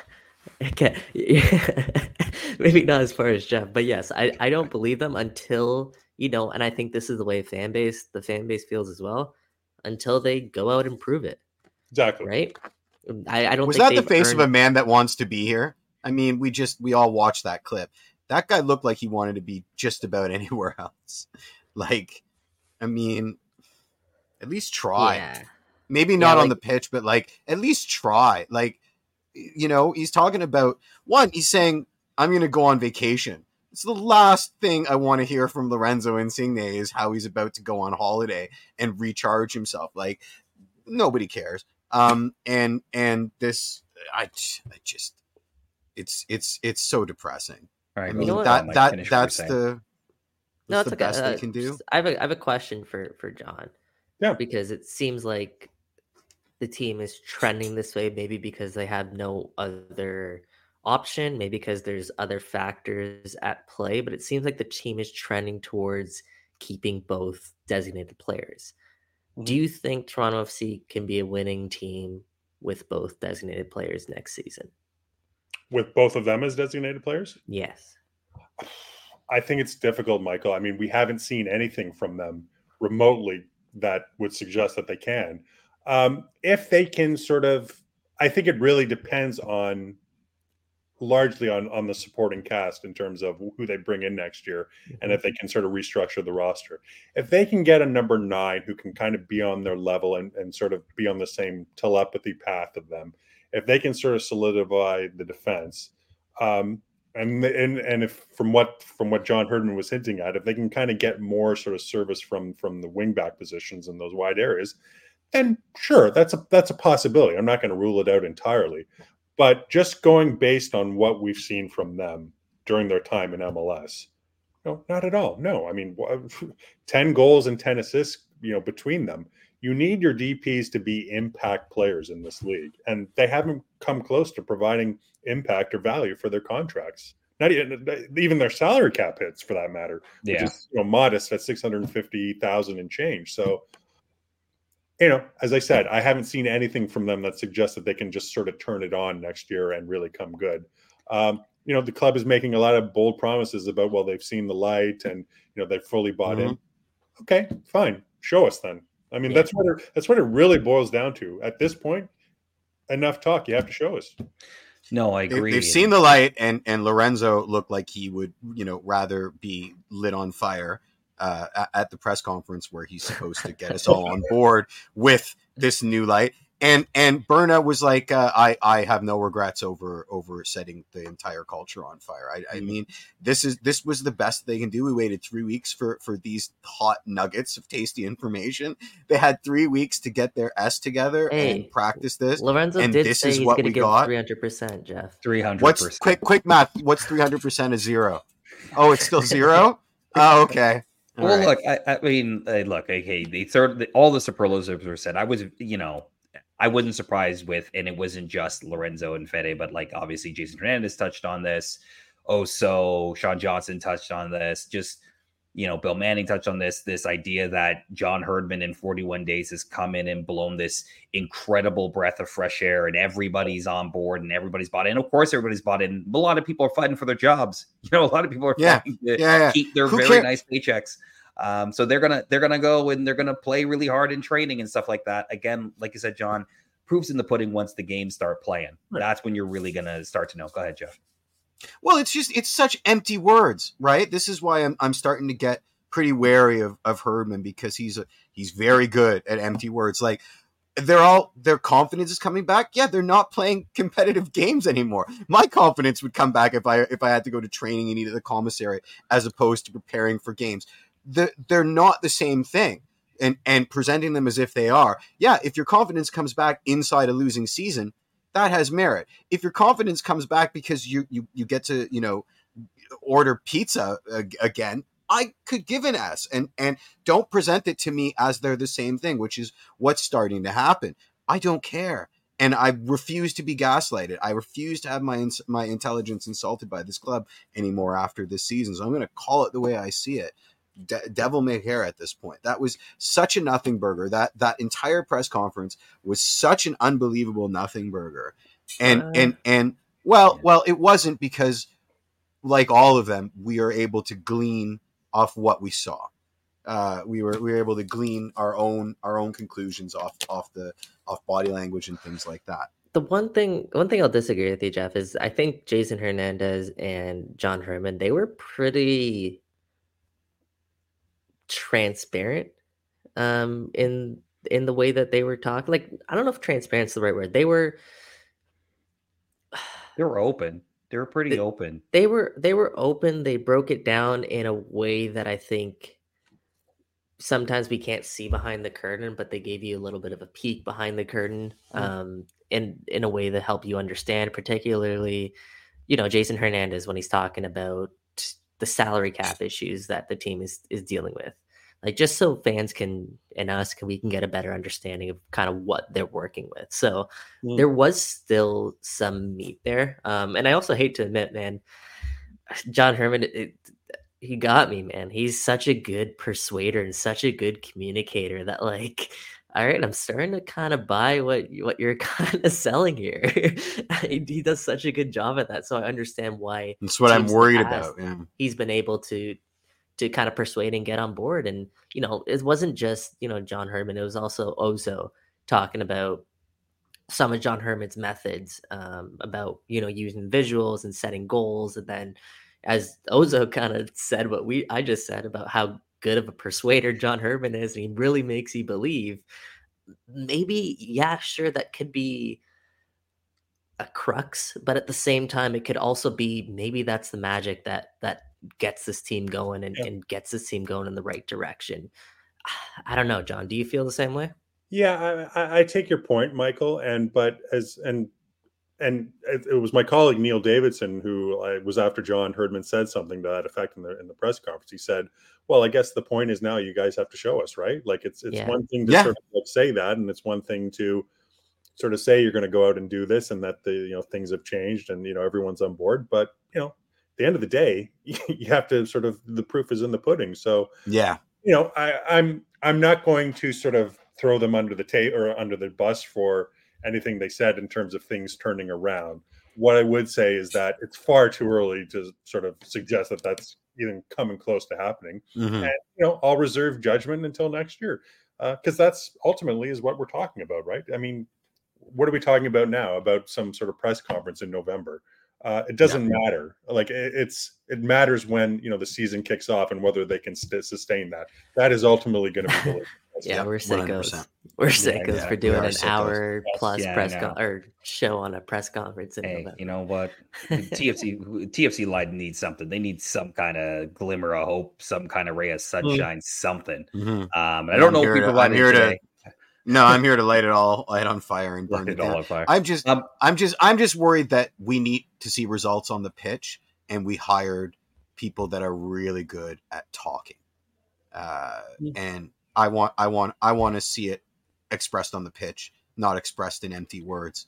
Speaker 4: Okay. Maybe not as far as Jeff, but yes, I, I don't believe them until, you know, and I think this is the way fan base, the fan base feels as well, until they go out and prove it,
Speaker 5: Exactly.
Speaker 4: right? I, I don't
Speaker 2: Was
Speaker 4: think
Speaker 2: that the
Speaker 4: they've
Speaker 2: face of a man that wants to be here? I mean, we just we all watched that clip. That guy looked like he wanted to be just about anywhere else. Like, I mean, at least try.
Speaker 4: Yeah.
Speaker 2: Maybe
Speaker 4: Yeah,
Speaker 2: not on the pitch, but like at least try. Like, you know, he's talking about one. He's saying, "I'm going to go on vacation." It's the last thing I want to hear from Lorenzo Insigne is how he's about to go on holiday and recharge himself. Like, nobody cares. Um, and and this, I, I just, it's it's it's so depressing.
Speaker 3: All right,
Speaker 2: I
Speaker 3: go
Speaker 2: mean,
Speaker 4: know what?
Speaker 2: that that
Speaker 3: finish what you're
Speaker 2: that's the
Speaker 4: No, it's
Speaker 2: the
Speaker 4: okay.
Speaker 2: best
Speaker 4: Uh,
Speaker 2: they can do.
Speaker 4: I have a, I have a question for for John.
Speaker 5: Yeah.
Speaker 4: Because it seems like the team is trending this way, maybe because they have no other option, maybe because there's other factors at play, but it seems like the team is trending towards keeping both designated players. Do mm-hmm. you think Toronto FC can be a winning team with both designated players next season?
Speaker 5: With both of them as designated players,
Speaker 4: Yes.
Speaker 5: I think it's difficult, Michael. I mean, we haven't seen anything from them remotely that would suggest that they can. Um, if they can sort of, I think it really depends on largely on on the supporting cast in terms of who they bring in next year and if they can sort of restructure the roster. If they can get a number nine who can kind of be on their level and, and sort of be on the same telepathy path of them, if they can sort of solidify the defense, Um, and and and if from what from what John Herdman was hinting at, if they can kind of get more sort of service from from the wingback positions in those wide areas, then sure, that's a that's a possibility. I'm not going to rule it out entirely, but just going based on what we've seen from them during their time in MLS, no, not at all. No, I mean, ten goals and ten assists, you know, between them. You need your DPS to be impact players in this league, and they haven't come close to providing impact or value for their contracts. Not even even their salary cap hits, for that matter, which
Speaker 3: Yeah.
Speaker 5: is you know modest at six hundred fifty thousand and change. So, you know, as I said, I haven't seen anything from them that suggests that they can just sort of turn it on next year and really come good. Um, you know, the club is making a lot of bold promises about well, they've seen the light and you know they've fully bought in. Okay, fine, show us then. I mean,
Speaker 4: Yeah.
Speaker 5: that's what it, that's what it really boils down to. At this point, enough talk. You have to show us.
Speaker 3: No, I agree.
Speaker 2: they've seen the light, and and Lorenzo looked like he would, you know, rather be lit on fire uh, at, at the press conference where he's supposed to get us all on board with this new light. And and Berna was like, uh, I I have no regrets over over setting the entire culture on fire. I, I mean, this is this was the best they can do. We waited three weeks for for these hot nuggets of tasty information. They had three weeks to get their S together
Speaker 4: Hey,
Speaker 2: and practice this.
Speaker 4: Lorenzo
Speaker 2: and
Speaker 4: did
Speaker 2: this
Speaker 4: say
Speaker 2: is
Speaker 4: he's
Speaker 2: what
Speaker 4: going to
Speaker 2: we
Speaker 4: give
Speaker 2: got.
Speaker 4: three hundred percent, Jeff.
Speaker 3: Three hundred
Speaker 2: What's
Speaker 3: percent.
Speaker 2: quick quick math? What's three hundred percent of zero? Oh, it's still zero. Oh, okay. All
Speaker 3: well,
Speaker 2: right.
Speaker 3: look, I, I mean, uh, look, okay, the third, the, all the superlatives were said. I was, you know, I wasn't surprised with, and it wasn't just Lorenzo and Fede, but like obviously Jason Hernandez touched on this. Oh, so Sean Johnson touched on this. Just, you know, Bill Manning touched on this. This idea that John Herdman in 41 days has come in and blown this incredible breath of fresh air, and everybody's on board and everybody's bought in. Of course, everybody's bought in. A lot of people are fighting for their jobs. You know, a lot of people are
Speaker 2: Yeah.
Speaker 3: fighting to
Speaker 2: Yeah, yeah.
Speaker 3: keep their
Speaker 2: Who
Speaker 3: very
Speaker 2: care-
Speaker 3: nice paychecks. Um, so they're gonna they're gonna go and they're gonna play really hard in training and stuff like that. Again, like you said, John, proofs in the pudding once the games start playing.
Speaker 5: Right.
Speaker 3: That's when you're really gonna start to know. Go ahead, Jeff.
Speaker 2: Well, it's just it's such empty words, right? This is why I'm I'm starting to get pretty wary of of Herdman because he's a, he's very good at empty words. Like they're all their confidence is coming back. Yeah, they're not playing competitive games anymore. My confidence would come back if I if I had to go to training and eat at the commissary as opposed to preparing for games. The, they're not the same thing. And and presenting them as if they are. Yeah, if your confidence comes back inside a losing season, that has merit. If your confidence comes back because you you you get to, you know, order pizza again, I could give an S and and don't present it to me as they're the same thing, which is what's starting to happen. I don't care. And I refuse to be gaslighted. I refuse to have my my intelligence insulted by this club anymore after this season. So I'm going to call it the way I see it. De- devil may care at this point. That was such a nothing burger. That that entire press conference was such an unbelievable nothing burger. And
Speaker 4: Uh,
Speaker 2: and and well,
Speaker 4: yeah.
Speaker 2: well, it wasn't because like all of them, we are able to glean off what we saw. Uh, we were we were able to glean our own our own conclusions off off the off body language and things like that.
Speaker 4: The one thing, one thing I'll disagree with you, Jeff, is I think Jason Hernandez and John Herdman they were pretty transparent um in in the way that they were talking. Like I don't know if transparent's the right word. They were
Speaker 3: They were open. They were pretty
Speaker 4: They-
Speaker 3: open.
Speaker 4: they were they were open. They broke it down in a way that I think sometimes we can't see behind the curtain, but they gave you a little bit of a peek behind the curtain, um, in in a way that helped you understand, particularly, you know, Jason Hernandez when he's talking about the salary cap issues that the team is is dealing with. Like just so fans can and us can we can get a better understanding of kind of what they're working with. So
Speaker 5: Mm.
Speaker 4: there was still some meat there. Um, and I also hate to admit, man, John Herdman, it, he got me, man. He's such a good persuader and such a good communicator that, like, all right, I'm starting to kind of buy what what you're kind of selling here. he, he does such a good job at that, so I understand why
Speaker 2: That's what I'm
Speaker 4: teams in the
Speaker 2: worried
Speaker 4: past,
Speaker 2: about. Yeah.
Speaker 4: He's been able to to kind of persuade and get on board. And you know, it wasn't just you know John Herdman; it was also Oso talking about some of John Herdman's methods um, about you know using visuals and setting goals, and then as Oso kind of said what we I just said about how good of a persuader John Herdman is, and he really makes you believe. Maybe yeah, sure, that could be a crux, but at the same time, it could also be maybe that's the magic that that gets this team going and,
Speaker 5: Yeah.
Speaker 4: and gets this team going in the right direction. I don't know, John. Do you feel the same way?
Speaker 5: Yeah, I, I, I take your point, Michael, and but as and and it, it was my colleague Neil Davidson who I was after John Herdman said something to that effect in the in the press conference. He said, "Well, I guess the point is now you guys have to show us, right? Like it's it's
Speaker 4: Yeah.
Speaker 5: one thing to
Speaker 2: Yeah.
Speaker 5: sort of like say that, and it's one thing to sort of say you're going to go out and do this, and that the you know things have changed, and you know everyone's on board. But you know, at the end of the day, you have to sort of the proof is in the pudding. So
Speaker 2: Yeah.
Speaker 5: you know, I, I'm I'm not going to sort of throw them under the tape or under the bus for anything they said in terms of things turning around. What I would say is that it's far too early to sort of suggest that that's even coming close to happening.
Speaker 2: Mhm.
Speaker 5: And you know, I'll reserve judgment until next year because that's ultimately is what we're talking about, right? I mean, what are we talking about now? About some sort of press conference in November? Uh, it doesn't matter. Like it, it's it matters when you know the season kicks off and whether they can st- sustain that. That is ultimately going to be the
Speaker 4: Yeah, we're sickos.
Speaker 2: 100%.
Speaker 4: We're sickos
Speaker 3: yeah,
Speaker 4: for doing an
Speaker 2: sickos.
Speaker 4: hour plus
Speaker 3: Yeah,
Speaker 4: press con- or show on a press conference in
Speaker 3: Hey,
Speaker 4: November.
Speaker 3: you know what? TFC TFC Live needs something. They need some kind of glimmer of hope, some kind of ray of sunshine, something.
Speaker 2: Mhm.
Speaker 3: Um, I
Speaker 2: I'm
Speaker 3: don't know if
Speaker 2: to-
Speaker 3: provided
Speaker 2: I'm here to
Speaker 3: today.
Speaker 2: No, I'm here to light it all light on fire and burn
Speaker 3: Light
Speaker 2: it
Speaker 3: it all
Speaker 2: down.
Speaker 3: on fire.
Speaker 2: I'm just
Speaker 3: Um,
Speaker 2: I'm just I'm just worried that we need to see results on the pitch and we hired people that are really good at talking. Uh,
Speaker 5: Yeah.
Speaker 2: and I want I want I want to see it expressed on the pitch, not expressed in empty words.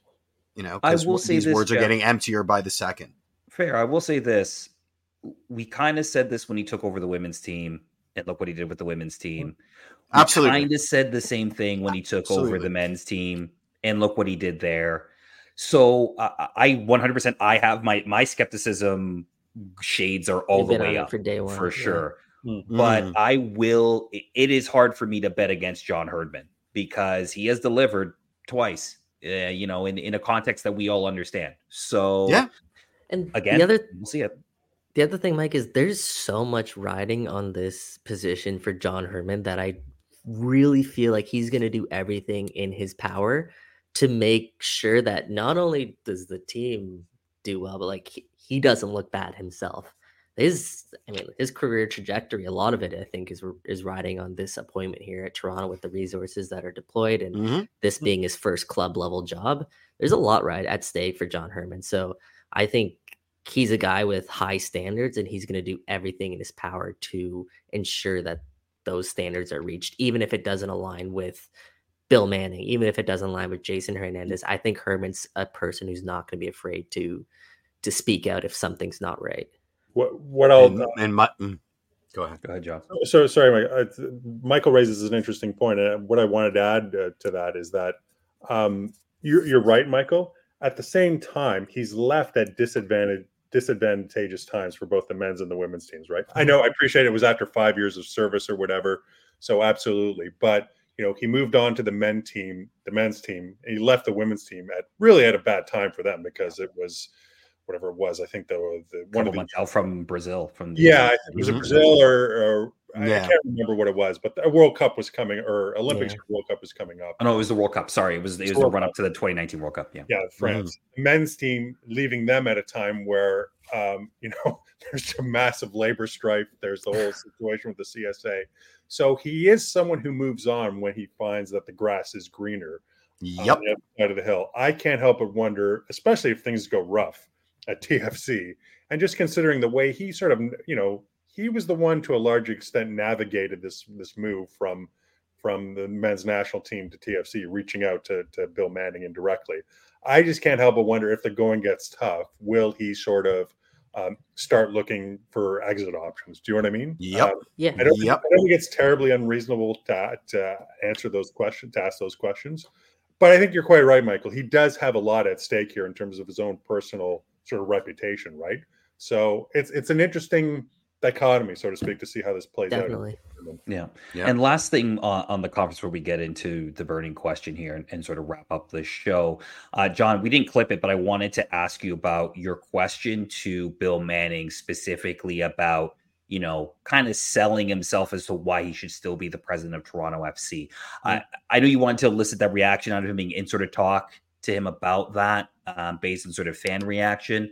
Speaker 2: You know,
Speaker 3: I
Speaker 2: 'cause
Speaker 3: will
Speaker 2: w-
Speaker 3: say
Speaker 2: these
Speaker 3: this,
Speaker 2: words are getting emptier by the second.
Speaker 3: Fair. I will say this. We kind of said this when he took over the women's team, and look what he did with the women's team.
Speaker 2: Absolutely.
Speaker 3: Kind of said the same thing when he took over the men's team, and look what he did there. So uh, I 100% I have my my skepticism shades are all
Speaker 4: You've
Speaker 3: the way up
Speaker 4: for day one,
Speaker 3: for
Speaker 4: yeah.
Speaker 3: sure.
Speaker 5: Mm.
Speaker 3: But
Speaker 2: Mhm.
Speaker 3: I will. it- It is hard for me to bet against John Herdman because he has delivered twice. Uh, you know, in in a context that we all understand. So
Speaker 2: Yeah.
Speaker 4: And
Speaker 3: again,
Speaker 4: the other
Speaker 3: we'll see it.
Speaker 4: The other thing, Mike, is there's so much riding on this position for John Herdman that I really feel like he's going to do everything in his power to make sure that not only does the team do well, but like he, he doesn't look bad himself. His, I mean, his career trajectory, a lot of it, I think, is is riding on this appointment here at Toronto with the resources that are deployed and
Speaker 2: Mhm.
Speaker 4: this being his first club level job. There's a lot right at stake for John Herdman. So I think he's a guy with high standards and he's going to do everything in his power to ensure that those standards are reached, even if it doesn't align with Bill Manning, even if it doesn't align with Jason Hernandez. I think Herdman's a person who's not going to be afraid to to speak out if something's not right.
Speaker 5: What what I'll
Speaker 2: And, and my, mm, go ahead.
Speaker 3: Go ahead, John.
Speaker 5: so sorry, Mike. Uh, Michael raises an interesting point, and what I wanted to add uh, to that is that um, you're, you're right, Michael. At the same time, he's left at disadvantage disadvantageous times for both the men's and the women's teams. Right? I know. I appreciate it was after five years of service or whatever. So absolutely, but you know, he moved on to the men team, the men's team. He left the women's team at really at a bad time for them because it was whatever it was. I think the, the one
Speaker 3: Couple
Speaker 5: of the
Speaker 3: from Brazil. From the-
Speaker 5: yeah, I think- was it
Speaker 2: Mhm.
Speaker 5: Brazil or, or I can't remember what it was, but the World Cup was coming or Olympics
Speaker 4: Yeah.
Speaker 5: World Cup was coming up.
Speaker 3: Oh, no, it was the World Cup. Sorry, it was it was the run up to the 2019 World Cup. Yeah.
Speaker 5: Yeah, France. The men's team leaving them at a time where um, you know there's a massive labor strife. There's the whole situation with the CSA. So he is someone who moves on when he finds that the grass is greener
Speaker 2: Yep.
Speaker 5: on the other side of the hill. I can't help but wonder, especially if things go rough at TFC, and just considering the way he sort of, you know, he was the one to a large extent navigated this this move from from the men's national team to TFC, reaching out to, to Bill Manning indirectly. I just can't help but wonder if the going gets tough, will he sort of um, start looking for exit options? Do you know what I mean?
Speaker 2: Yep.
Speaker 5: Um,
Speaker 4: Yeah.
Speaker 5: I don't,
Speaker 2: Yep.
Speaker 5: I don't think it's terribly unreasonable to, to answer those questions, to ask those questions. But I think you're quite right, Michael. He does have a lot at stake here in terms of his own personal sort of reputation, right? So it's it's an interesting dichotomy, so to speak, to see how this plays
Speaker 4: Definitely.
Speaker 5: out.
Speaker 3: Yeah.
Speaker 2: Yeah.
Speaker 3: And last thing on, on the conference where we get into the burning question here and, and sort of wrap up the show, uh, John, we didn't clip it, but I wanted to ask you about your question to Bill Manning specifically about, you know, kind of selling himself as to why he should still be the president of Toronto FC. I, I know you wanted to elicit that reaction out of him and sort of talk to him about that. um, based on sort of fan reaction.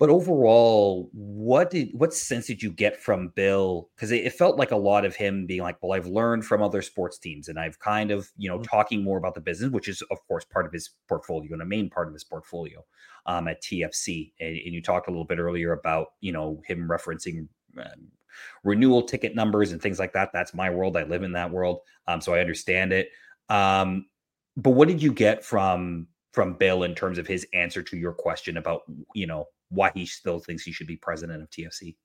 Speaker 3: But overall, what did what sense did you get from Bill? Because it, it, felt like a lot of him being like, "Well, I've learned from other sports teams, and I've kind of, you know, mm-hmm. talking more about the business, which is, of course, part of his portfolio and a main part of his portfolio um, at TFC." And, and, you talked a little bit earlier about, you know, him referencing um, renewal ticket numbers and things like that. That's my world. I live in that world, um, so I understand it. Um, but what did you get from from Bill in terms of his answer to your question about, you know, why he still thinks he should be president of TFC?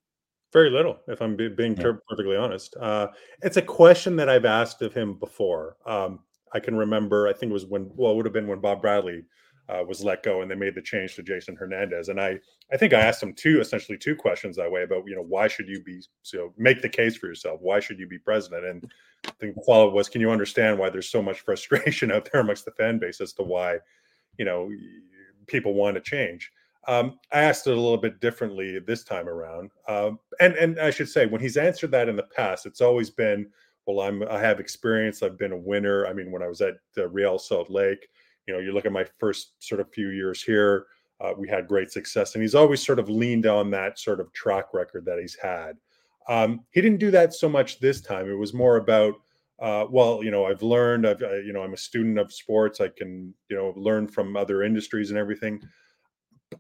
Speaker 5: Very little, if I'm being yeah. perfectly honest. Uh, it's a question that I've asked of him before. Um, I can remember, I think it was when, well, it would have been when Bob Bradley uh, was let go and they made the change to Jason Hernandez. And I, I think I asked him two, essentially two questions that way about, you know, why should you be, so make the case for yourself? Why should you be president? And I think the follow up was, can you understand why there's so much frustration out there amongst the fan base as to why, you know, people want to change? Um, I asked it a little bit differently this time around, um, and and I should say when he's answered that in the past, it's always been, well, I'm I have experience. I've been a winner. I mean, when I was at uh, Real Salt Lake, you know, you look at my first sort of few years here, uh, we had great success, and he's always sort of leaned on that sort of track record that he's had. Um, he didn't do that so much this time. It was more about uh, well, you know, I've learned, I've, you know, I'm a student of sports. I can, you know, learn from other industries and everything.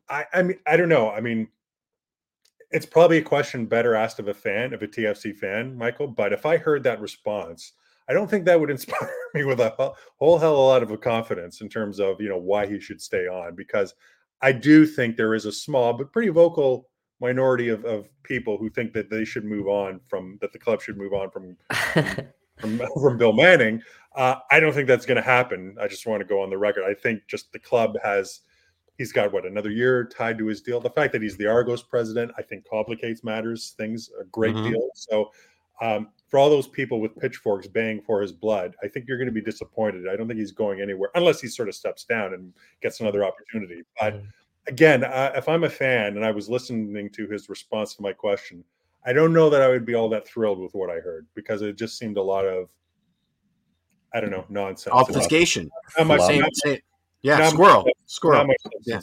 Speaker 5: I, I mean, I don't know. I mean, it's probably a question better asked of a fan, of a TFC fan, Michael. But if I heard that response, I don't think that would inspire me with a whole hell of a lot of confidence in terms of you know why he should stay on. Because I do think there is a small but pretty vocal minority of, of people who think that they should move on from that the club should move on from from, from Bill Manning. Uh, I don't think that's going to happen. I just want to go on the record. I think just the club has he's got what another year tied to his deal. The fact that he's the Argos president, I think, complicates matters things a great mm-hmm. deal. So, um, for all those people with pitchforks baying for his blood, I think you're going to be disappointed. I don't think he's going anywhere unless he sort of steps down and gets another opportunity. But mm-hmm. again, uh, if I'm a fan and I was listening to his response to my question, I don't know that I would be all that thrilled with what I heard because it just seemed a lot of I don't know nonsense.
Speaker 2: Obfuscation. Not much, same, same, yeah, not squirrel, much, squirrel.
Speaker 3: yeah.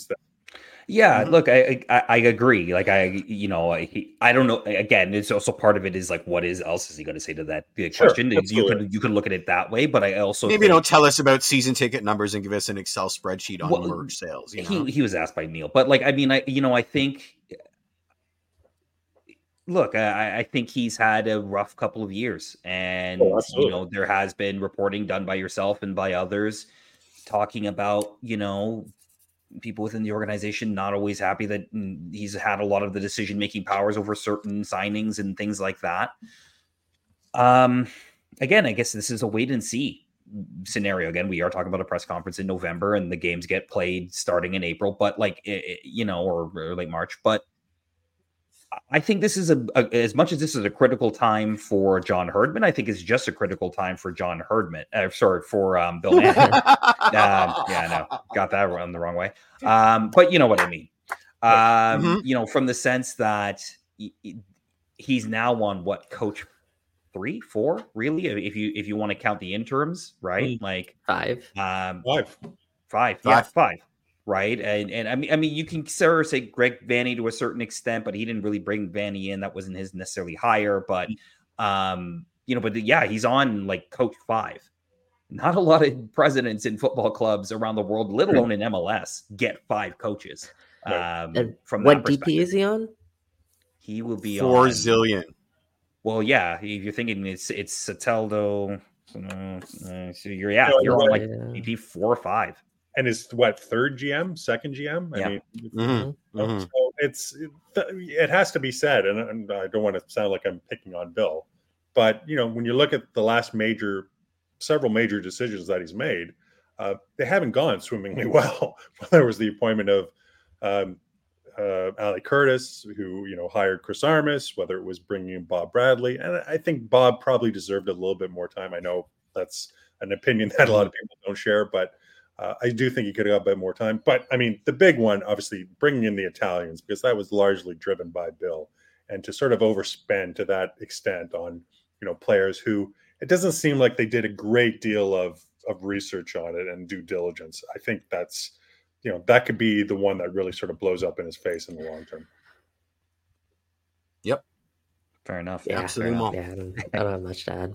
Speaker 3: Yeah, mm-hmm. look, I, I, I agree. Like I, you know, I I don't know. Again, it's also part of it is like, what is else is he going to say to that big question? You can you can look at it that way, but I also
Speaker 2: maybe think, don't tell us about season ticket numbers and give us an Excel spreadsheet on well, merge sales. You
Speaker 3: know? He he was asked by Neil, but like I mean, I you know, I think. Look, I, I think he's had a rough couple of years, and oh, you know there has been reporting done by yourself and by others talking about you know people within the organization not always happy that mm, he's had a lot of the decision making powers over certain signings and things like that. Um again i guess this is a wait and see scenario. Again we are talking about a press conference in november and the games get played starting in april but like you know or, or late march but I think this is a, a, as much as this is a critical time for John Herdman. I think it's just a critical time for John Herdman. Uh, sorry for um, Bill um, yeah, no, got that run the wrong way. Um, but you know what I mean. Um, mm-hmm. You know, from the sense that he, he's now on what coach three, four, really, if you if you want to count the interims, right? Mm. Like
Speaker 4: five,
Speaker 3: um, five, five, yeah, five right? And and I mean, I mean, you can sort of say Greg Vanney to a certain extent, but he didn't really bring Vanney in. That wasn't his necessarily hire, but mm. um, you know, but yeah, he's on like coach five. Not a lot of presidents in football clubs around the world, let alone in MLS, get five coaches. Um,
Speaker 4: and from what DP is he on?
Speaker 3: He will be
Speaker 2: four on, zillion.
Speaker 3: Well, yeah, if you're thinking it's it's Soteldo, uh, so you're yeah, you're on like DP four or five
Speaker 5: and is what third GM, second GM.
Speaker 3: Yeah.
Speaker 5: I mean, mm-hmm. mm-hmm. so it's it has to be said, and, and, I don't want to sound like I'm picking on Bill, but you know, when you look at the last major, several major decisions that he's made, uh, they haven't gone swimmingly well. there was the appointment of um, uh, Ali Curtis, who you know hired Chris Armas, whether it was bringing in Bob Bradley, and I think Bob probably deserved a little bit more time. I know that's an opinion that a lot of people don't share, but uh, I do think he could have got a bit more time. But I mean, the big one, obviously, bringing in the Italians, because that was largely driven by Bill. And to sort of overspend to that extent on, you know, players who it doesn't seem like they did a great deal of, of research on it and due diligence. I think that's you know that could be the one that really sort of blows up in his face in the long term.
Speaker 3: Yep, fair enough.
Speaker 4: Yeah,
Speaker 2: Absolutely.
Speaker 4: fair enough. Yeah, I don't, I don't have much to add.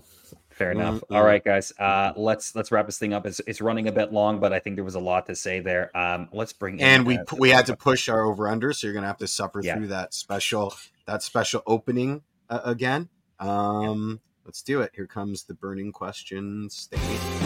Speaker 3: Fair enough.
Speaker 2: Mm,
Speaker 3: All
Speaker 2: mm.
Speaker 3: right, guys. Uh, let's let's wrap this thing up. It's it's running a bit long, but I think there was a lot to say there. Um, let's bring in,
Speaker 2: and we
Speaker 3: uh,
Speaker 2: we had to push our over under, so you're gonna have to suffer
Speaker 3: Yeah.
Speaker 2: through that special that special opening uh, again. Um, let's do it. Here comes the burning question. Stay.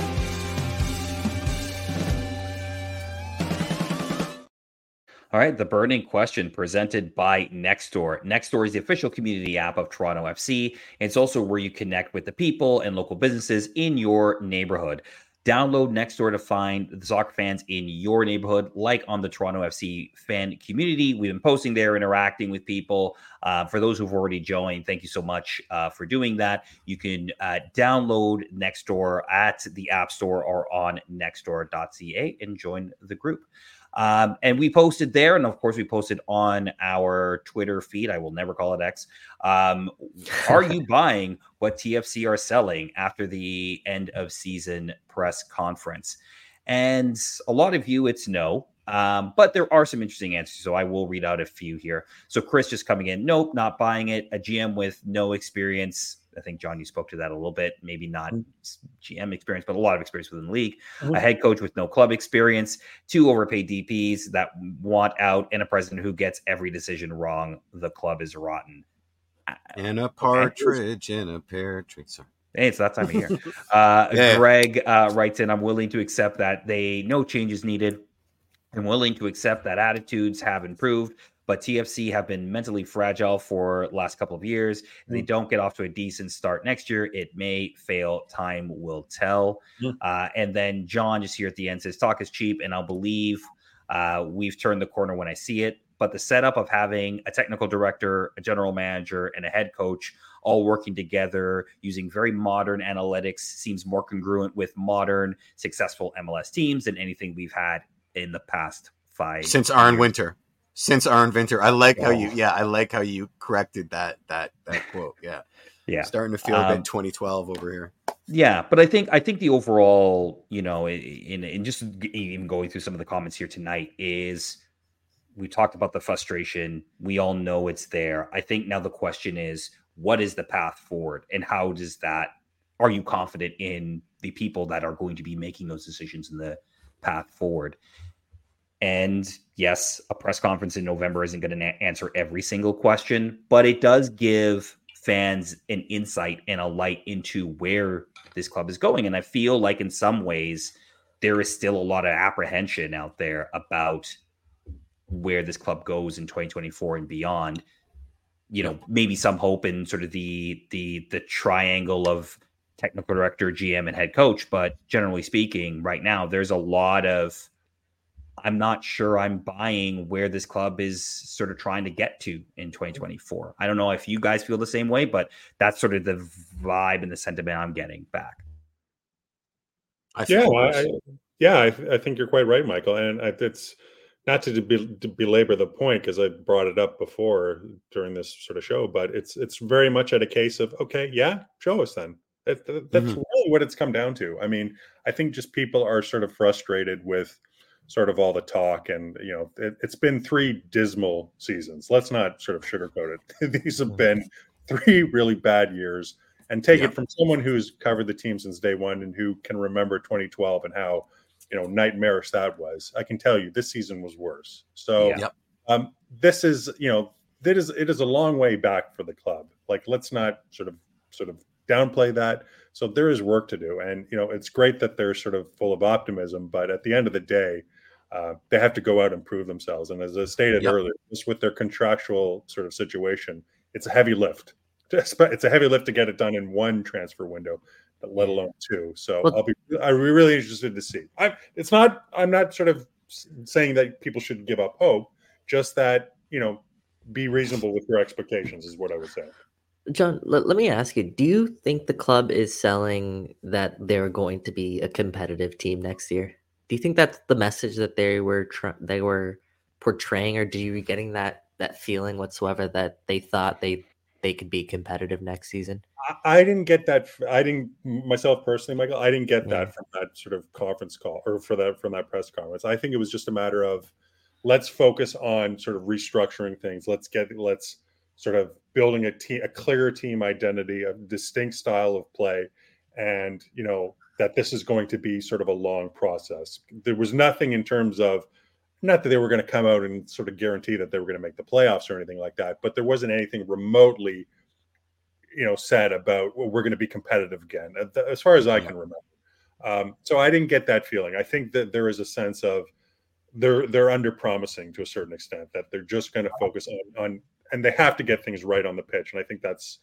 Speaker 3: All right, the burning question presented by Nextdoor. Nextdoor is the official community app of Toronto FC. It's also where you connect with the people and local businesses in your neighborhood. Download Nextdoor to find the soccer fans in your neighborhood, like on the Toronto FC fan community. We've been posting there, interacting with people. Uh, for those who've already joined, thank you so much uh, for doing that. You can uh, download Nextdoor at the App Store or on nextdoor.ca and join the group. Um, and we posted there, and of course, we posted on our Twitter feed. I will never call it X. Um, are you buying what TFC are selling after the end of season press conference? And a lot of you, it's no. Um, but there are some interesting answers, so I will read out a few here. So Chris just coming in, nope, not buying it. A GM with no experience. I think John, you spoke to that a little bit. Maybe not GM experience, but a lot of experience within the league.
Speaker 5: Mhm.
Speaker 3: A head coach with no club experience, two overpaid DPs that want out, and a president who gets every decision wrong. The club is rotten.
Speaker 2: And a partridge in a pear tree. Sorry.
Speaker 3: Hey, it's that time of year. Uh,
Speaker 2: Yeah.
Speaker 3: Greg uh, writes in, I'm willing to accept that they no changes needed. I'm willing to accept that attitudes have improved, but TFC have been mentally fragile for last couple of years. If they don't get off to a decent start next year, it may fail. Time will tell.
Speaker 5: Mm.
Speaker 3: Uh, and then John just here at the end says, talk is cheap, and I'll believe uh, we've turned the corner when I see it. But the setup of having a technical director, a general manager, and a head coach all working together using very modern analytics seems more congruent with modern successful MLS teams than anything we've had in the past five
Speaker 2: Since
Speaker 3: Aron.
Speaker 2: Winter. Since our inventor. I like how you yeah, I like how you corrected that that that quote. Yeah.
Speaker 3: Yeah.
Speaker 2: Starting to feel a
Speaker 3: Um,
Speaker 2: bit 2012 over here.
Speaker 3: Yeah, but I think I think the overall, you know, in in just even going through some of the comments here tonight is we talked about the frustration. We all know it's there. I think now the question is what is the path forward and how does that are you confident in the people that are going to be making those decisions in the path forward? And yes, a press conference in November isn't going to na- answer every single question, but it does give fans an insight and a light into where this club is going. And I feel like in some ways, there is still a lot of apprehension out there about where this club goes in 2024 and beyond. You know, maybe some hope in sort of the the the triangle of technical director, GM, and head coach. But generally speaking, right now, there's a lot of I'm not sure I'm buying where this club is sort of trying to get to in 2024. I don't know if you guys feel the same way, but that's sort of the vibe and the sentiment I'm getting back.
Speaker 2: I
Speaker 5: Yeah, well. I, yeah, I, I think you're quite right, Michael. And I, it's not to, be, to belabor the point because I brought it up before during this sort of show, but it's it's very much at a case of okay, yeah, show us then. That, that- that's
Speaker 2: Mhm.
Speaker 5: really what it's come down to. I mean, I think just people are sort of frustrated with sort of all the talk, and you know, it, it's been three dismal seasons. Let's not sort of sugarcoat it. These have been three really bad years and take
Speaker 2: Yeah.
Speaker 5: it from someone who's covered the team since day one and who can remember 2012 and how you know nightmarish that was i can tell you this season was worse so
Speaker 3: Yeah.
Speaker 5: Um, this is you know that is it is a long way back for the club like let's not sort of sort of downplay that so there is work to do and you know it's great that they're sort of full of optimism but at the end of the day uh, they have to go out and prove themselves and as i stated
Speaker 2: Yep.
Speaker 5: earlier just with their contractual sort of situation it's a heavy lift it's a heavy lift to get it done in one transfer window let alone two. So
Speaker 4: Well-
Speaker 5: i'll be i'll be really interested to see. I'm it's not i'm not sort of saying that people should give up hope just that you know be reasonable with your expectations is what i would say
Speaker 4: John, let, let me ask you, do you think the club is selling that they're going to be a competitive team next year? Do you think that's the message that they were tr- they were portraying or do you getting that that feeling whatsoever that they thought they they could be competitive next season?
Speaker 3: I-
Speaker 5: I didn't get that. I didn't myself personally, Michael. I didn't get that from that sort of conference call or for that from that press conference. I think it was just a matter of let's focus on sort of restructuring things. Let's get let's sort of building a team, a clear team identity, a distinct style of play, and you know that this is going to be sort of a long process. There was nothing in terms of not that they were going to come out and sort of guarantee that they were going to make the playoffs or anything like that, but there wasn't anything remotely, you know, said about well, we're going to be competitive again, as far as I can remember. Um, so I didn't get that feeling. I think that there is a sense of they're they're under promising to a certain extent that they're just going to focus on on and they have to get things right on the pitch. And I think that's,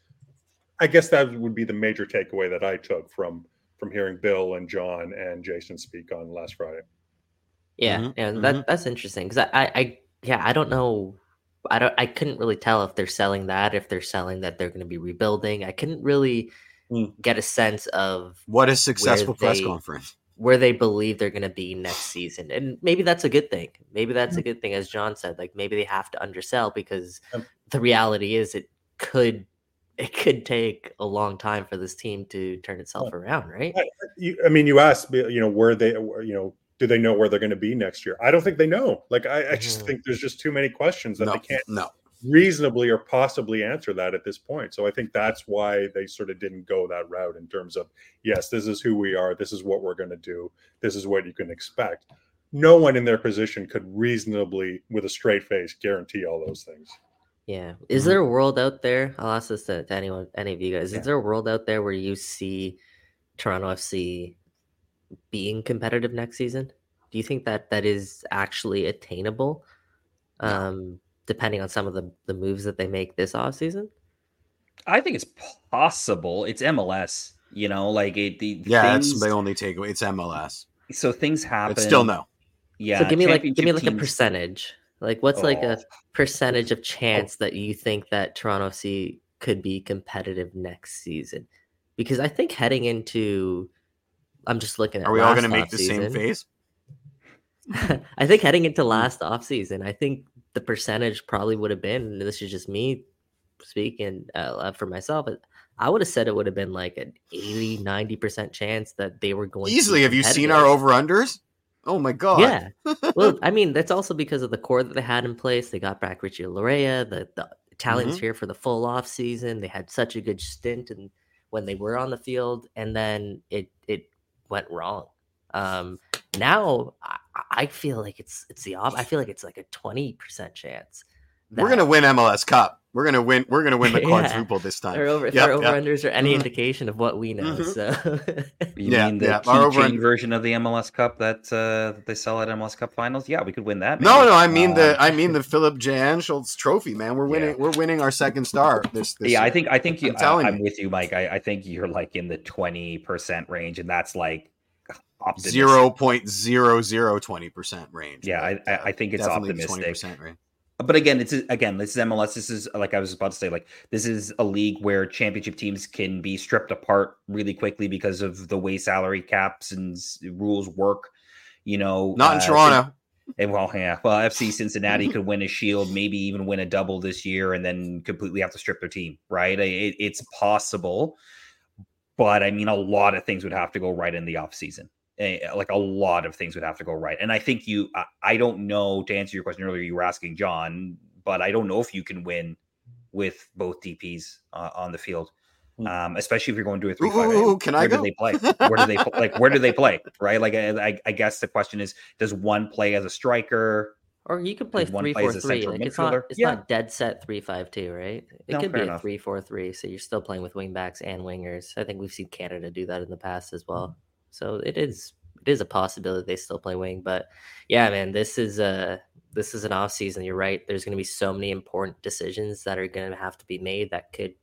Speaker 5: I guess that would be the major takeaway that I took from from hearing Bill and John and Jason speak on last Friday.
Speaker 4: Yeah,
Speaker 2: Mhm,
Speaker 4: yeah, that
Speaker 2: mhm.
Speaker 4: that's interesting because I, I, I, yeah, I don't know, I don't, I couldn't really tell if they're selling that, if they're selling that they're going to be rebuilding. I couldn't really
Speaker 5: Mm.
Speaker 4: get a sense of
Speaker 2: What a successful press
Speaker 4: they-
Speaker 2: conference.
Speaker 4: where they believe they're going to be next season, and maybe that's a good thing. Maybe that's a good thing, as John said. Like maybe they have to undersell because the reality is it could, it could take a long time for this team to turn itself around, right?
Speaker 5: I, you, I mean, you asked, you know, where they, you know, do they know where they're going to be next year? I don't think they know. Like, I, I just
Speaker 4: Mhm.
Speaker 5: think there's just too many questions that
Speaker 2: No,
Speaker 5: they can't
Speaker 2: no.
Speaker 5: reasonably or possibly answer that at this point. So I think that's why they sort of didn't go that route in terms of, yes, this is who we are. This is what we're going to do. This is what you can expect. No one in their position could reasonably, with a straight face, guarantee all those things.
Speaker 4: Yeah. Is
Speaker 2: Mhm.
Speaker 4: there a world out there? I'll ask this to, to anyone, any of you guys.
Speaker 3: Yeah.
Speaker 4: Is there a world out there where you see Toronto FC being competitive next season? Do you think that that is actually attainable? Um, depending on some of the, the moves that they make this off season.
Speaker 3: I think it's possible. It's MLS, you know, like it. The
Speaker 2: Yeah,
Speaker 3: things,
Speaker 2: that's the only takeaway. It's MLS.
Speaker 3: so things happen.
Speaker 2: But still, no.
Speaker 3: Yeah.
Speaker 4: so give me like give me like a
Speaker 3: teams-
Speaker 4: percentage. Like what's like a
Speaker 3: Oh.
Speaker 4: percentage of chance that you think that Toronto FC could be competitive next season? Because I think heading into I'm just looking at
Speaker 2: Are we all going to make the same
Speaker 4: offseason.
Speaker 2: face?
Speaker 4: I think heading into last offseason, I think the percentage probably would have been, and this is just me speaking uh, for myself, but I would have said it would have been like an 80, 90% chance that they were going to be
Speaker 2: Easily. Have you seen our over unders? Oh my god.
Speaker 4: Yeah. Well, I mean, that's also because of the core that they had in place. They got back Richie Laryea, the, the Italians
Speaker 2: Mm-hmm.
Speaker 4: here for the full off season. They had such a good stint and when they were on the field, and then it it went wrong. Um, now I, I feel like it's it's the op. I feel like it's like a twenty percent chance.
Speaker 2: We're gonna win MLS Cup. We're gonna win. We're gonna win the
Speaker 4: Yeah.
Speaker 2: quadruple this time.
Speaker 4: Our over,
Speaker 2: Yep,
Speaker 4: our over
Speaker 2: yep.
Speaker 4: unders are any
Speaker 2: Mhm.
Speaker 4: indication of what we know.
Speaker 2: Mhm.
Speaker 4: So
Speaker 3: You
Speaker 2: Yeah,
Speaker 3: mean the
Speaker 2: yeah, our over-
Speaker 3: keychain version of the MLS Cup that uh, that they sell at MLS Cup Finals? Yeah, we could win that.
Speaker 2: No,
Speaker 3: maybe.
Speaker 2: no, I mean the
Speaker 3: Um,
Speaker 2: I mean the Philip F. Anschutz Trophy, man. We're winning.
Speaker 3: Yeah.
Speaker 2: We're winning our second star. This, this
Speaker 3: yeah, I think I think you,
Speaker 2: I'm telling
Speaker 3: I, am with you, Mike. I, I think you're like in the twenty percent range, and that's like optimistic.
Speaker 2: zero point zero zero twenty percent range.
Speaker 3: Yeah, I,
Speaker 2: but,
Speaker 3: I,
Speaker 2: uh,
Speaker 3: I think it's
Speaker 2: definitely the
Speaker 3: optimistic.
Speaker 2: 20% range.
Speaker 3: But again, it's again, this is MLS. This is like I was about to say, like this is a league where championship teams can be stripped apart really quickly because of the way salary caps and rules work. You know,
Speaker 2: Not in
Speaker 3: uh,
Speaker 2: Toronto.
Speaker 3: And well, yeah. Well, FC Cincinnati could win a shield, maybe even win a double this year, and then completely have to strip their team. Right? It, it's possible, but I mean, a lot of things would have to go right in the offseason. Eh, Like a lot of things would have to go right. And I think you, I, I don't know to answer your question earlier. You were asking John, but I don't know if you can win with both DPs uh, on the field. Um, especially if you're going to a three five.
Speaker 2: Ooh, can I
Speaker 3: where
Speaker 2: go?
Speaker 3: do they play? Where do they pl- like? Where do they play? Right? Like, I, I- I guess the question is, does one play as a striker?
Speaker 4: Or you could play
Speaker 3: Does one
Speaker 4: three
Speaker 3: play
Speaker 4: four
Speaker 3: as a
Speaker 4: three.
Speaker 3: central
Speaker 4: Like it's not
Speaker 3: midfielder?
Speaker 4: it's
Speaker 3: Yeah.
Speaker 4: not dead set three five two, right? It
Speaker 3: No,
Speaker 4: could
Speaker 3: fair
Speaker 4: be a three four three. So you're still playing with wingbacks and wingers. I think we've seen Canada do that in the past as well. So it is it is a possibility they still play wing. But yeah, man, this is a this is an off season. You're right. There's going to be so many important decisions that are going to have to be made that could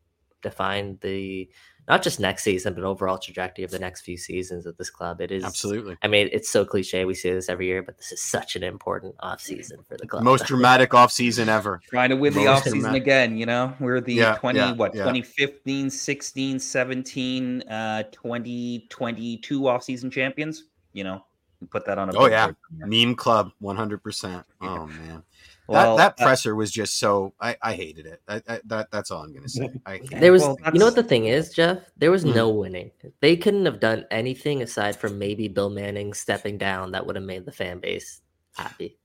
Speaker 4: define the not just next season but overall trajectory of the next few seasons of this club. It is
Speaker 2: Absolutely.
Speaker 4: I mean, it's so cliche. We see this every year, but this is such an important off season for the club.
Speaker 2: Most dramatic off season ever.
Speaker 3: Trying to win the
Speaker 2: Most
Speaker 3: offseason
Speaker 2: dramatic.
Speaker 3: again, you know? We're the
Speaker 2: Yeah,
Speaker 3: 20,
Speaker 2: yeah,
Speaker 3: what,
Speaker 2: yeah.
Speaker 3: 2015, 16, 17, uh, 2022 offseason champions? You know, put that on a
Speaker 2: Oh, yeah.
Speaker 3: billboard.
Speaker 2: Meme club, one hundred percent. Oh man.
Speaker 3: Well,
Speaker 2: that that
Speaker 3: uh,
Speaker 2: presser was just so I, I hated it. I, I, that that's all I'm gonna say. I,
Speaker 4: There was,
Speaker 3: well,
Speaker 4: you know what the thing is, Jeff? There was
Speaker 2: Mhm.
Speaker 4: no winning. They couldn't have done anything aside from maybe Bill Manning stepping down that would have made the fan base happy.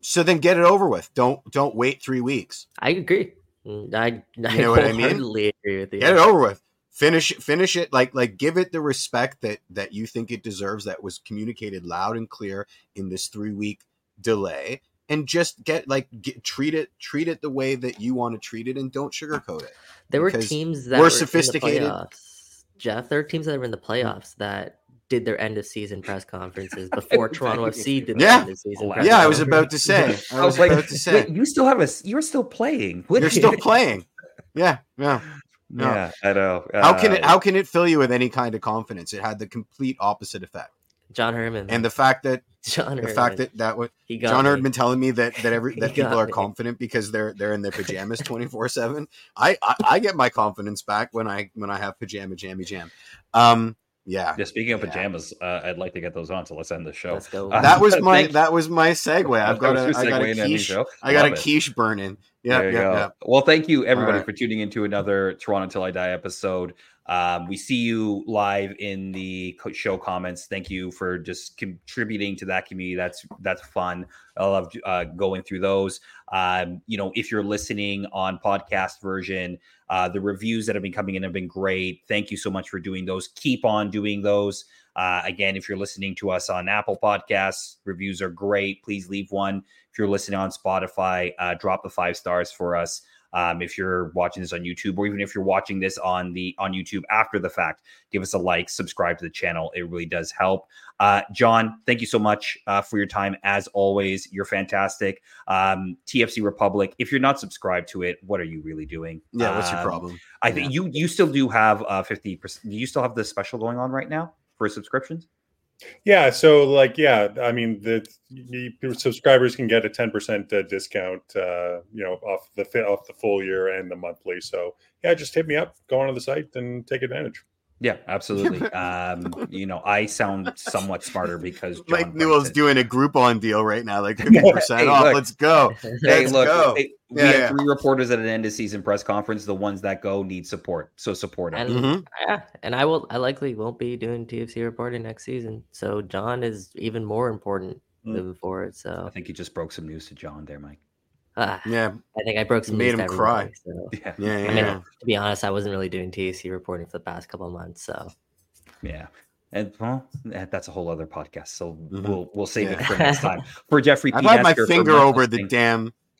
Speaker 2: so then get it over with. Don't don't wait three weeks.
Speaker 4: I agree. Mm, I, I
Speaker 2: know what I mean?
Speaker 4: wholeheartedly agree with you.
Speaker 2: Get it over with. Finish finish it like like give it the respect that that you think it deserves. That was communicated loud and clear in this three week delay, and just get like get, treat it treat it the way that you want to treat it, and don't sugarcoat it.
Speaker 4: There were teams that
Speaker 2: we're
Speaker 4: were
Speaker 2: sophisticated.
Speaker 4: In the playoffs. Jeff, there are teams that were in the playoffs that did their end of season press conferences before Toronto FC did their
Speaker 2: Yeah.
Speaker 4: end of season.
Speaker 3: Yeah,
Speaker 4: press
Speaker 2: Yeah, I was about to say. I
Speaker 3: I
Speaker 2: was
Speaker 3: was like,
Speaker 2: about to say.
Speaker 3: wait, you still have a, s- you're still playing. What-
Speaker 2: You're still playing. Yeah, yeah. No.
Speaker 3: Yeah, I know.
Speaker 2: How can it
Speaker 3: Uh,
Speaker 2: how can it fill you with any kind of confidence? It had the complete opposite effect.
Speaker 4: John Herdman.
Speaker 2: And the fact that
Speaker 4: John
Speaker 2: the
Speaker 4: Herman.
Speaker 2: fact that that was
Speaker 4: he got
Speaker 2: John
Speaker 4: me.
Speaker 2: Herd been telling me that that every that people are
Speaker 4: me.
Speaker 2: confident because they're they're in their pajamas twenty four seven. I I get my confidence back when I when I have pajama jammy jam. Um, yeah,
Speaker 3: Yeah, speaking of
Speaker 2: Yeah.
Speaker 3: pajamas, uh, I'd like to get those on. So let's end the show.
Speaker 4: Let's go.
Speaker 3: Uh,
Speaker 2: that was my that was my segue. I've got
Speaker 3: That
Speaker 2: a
Speaker 3: was
Speaker 2: I
Speaker 3: your
Speaker 2: got a
Speaker 3: segue into any
Speaker 2: quiche.
Speaker 3: show.
Speaker 2: I got a
Speaker 3: Love it.
Speaker 2: burning. Yeah,
Speaker 3: There you
Speaker 2: yeah,
Speaker 3: go.
Speaker 2: yeah.
Speaker 3: Well, thank you everybody
Speaker 2: right.
Speaker 3: for tuning into another Toronto Till I Die episode. Um, we see you live in the show comments. Thank you for just contributing to that community. That's that's fun. I love uh, going through those. Um, you know, if you're listening on podcast version, uh, the reviews that have been coming in have been great. Thank you so much for doing those. Keep on doing those. Uh, again, if you're listening to us on Apple Podcasts, reviews are great. Please leave one. If you're listening on Spotify, uh, drop the five stars for us. Um, if you're watching this on YouTube, or even if you're watching this on the on YouTube after the fact, give us a like, subscribe to the channel. It really does help. Uh, John, thank you so much uh, for your time. As always, you're fantastic. Um, TFC Republic. If you're not subscribed to it, what are you really doing?
Speaker 2: Yeah, what's your
Speaker 3: Um,
Speaker 2: problem?
Speaker 3: I think you you still do have uh, fifty percent. Do you still have the special going on right now for subscriptions?
Speaker 5: Yeah, so like, yeah, I mean, the you, subscribers can get a ten percent uh, discount, uh, you know, off the off the full year and the monthly. So yeah, just hit me up, go onto the site, and take advantage.
Speaker 3: Yeah, absolutely. um, you know, I sound somewhat smarter because John
Speaker 2: Mike Newell's doing a Groupon deal right now, like fifty percent
Speaker 3: Hey,
Speaker 2: off.
Speaker 3: look.
Speaker 2: Let's go.
Speaker 3: Hey,
Speaker 2: Let's
Speaker 3: look,
Speaker 2: go.
Speaker 3: hey, we
Speaker 2: Yeah,
Speaker 3: have
Speaker 2: yeah.
Speaker 3: three reporters at an end of season press conference. The ones that go need support, so support them.
Speaker 4: And
Speaker 2: Mhm.
Speaker 4: yeah, and I will. I likely won't be doing TFC reporting next season. So John is even more important
Speaker 3: Mm.
Speaker 4: moving forward. So I
Speaker 3: think you just broke some news to John there, Mike.
Speaker 4: ah,
Speaker 2: Yeah,
Speaker 4: I think I broke some.
Speaker 2: Made
Speaker 4: news to
Speaker 2: him cry.
Speaker 4: everybody, So.
Speaker 3: Yeah,
Speaker 2: yeah, yeah.
Speaker 4: I mean, to be honest, I wasn't really doing TFC reporting for the past couple of months. So
Speaker 3: yeah. And well, eh, that's a whole other podcast. So
Speaker 2: Mhm.
Speaker 3: we'll we'll save it for next time. For Jeffrey,
Speaker 2: I've
Speaker 3: P.
Speaker 2: had my finger over the
Speaker 3: Singh-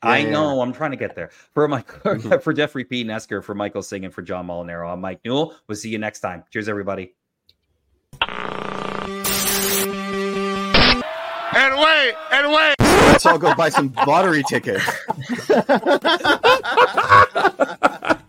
Speaker 2: damn.
Speaker 3: I
Speaker 2: Yeah, yeah,
Speaker 3: know. I'm trying to get there. For Mike,
Speaker 2: Mhm.
Speaker 3: for Jeffrey P. Nesker, for Michael Singh, and for John Molinaro, I'm Mike Newell. We'll see you next time. Cheers, everybody.
Speaker 1: And wait, and wait.
Speaker 2: Let's all go buy some lottery tickets.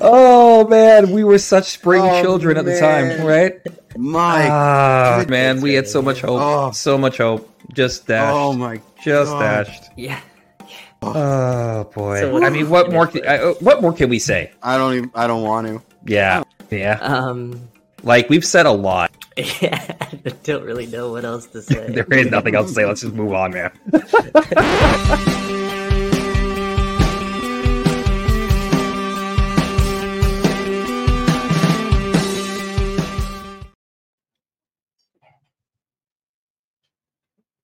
Speaker 3: Oh man, we were such spring
Speaker 2: Oh,
Speaker 3: children at the time, right?
Speaker 2: My
Speaker 3: Ah, man, we had so much hope,
Speaker 2: Oh.
Speaker 3: so much hope. Just dashed,
Speaker 2: oh my.
Speaker 3: just
Speaker 2: God.
Speaker 3: dashed.
Speaker 4: yeah,
Speaker 3: Oh boy.
Speaker 4: So
Speaker 3: I mean, what more? Can, uh, what more can we say?
Speaker 2: I don't even. I don't want to.
Speaker 3: Yeah, yeah.
Speaker 4: um,
Speaker 3: Like we've said a lot.
Speaker 4: yeah, I don't really know what else to say.
Speaker 3: There is nothing else to say. Let's just move on, man.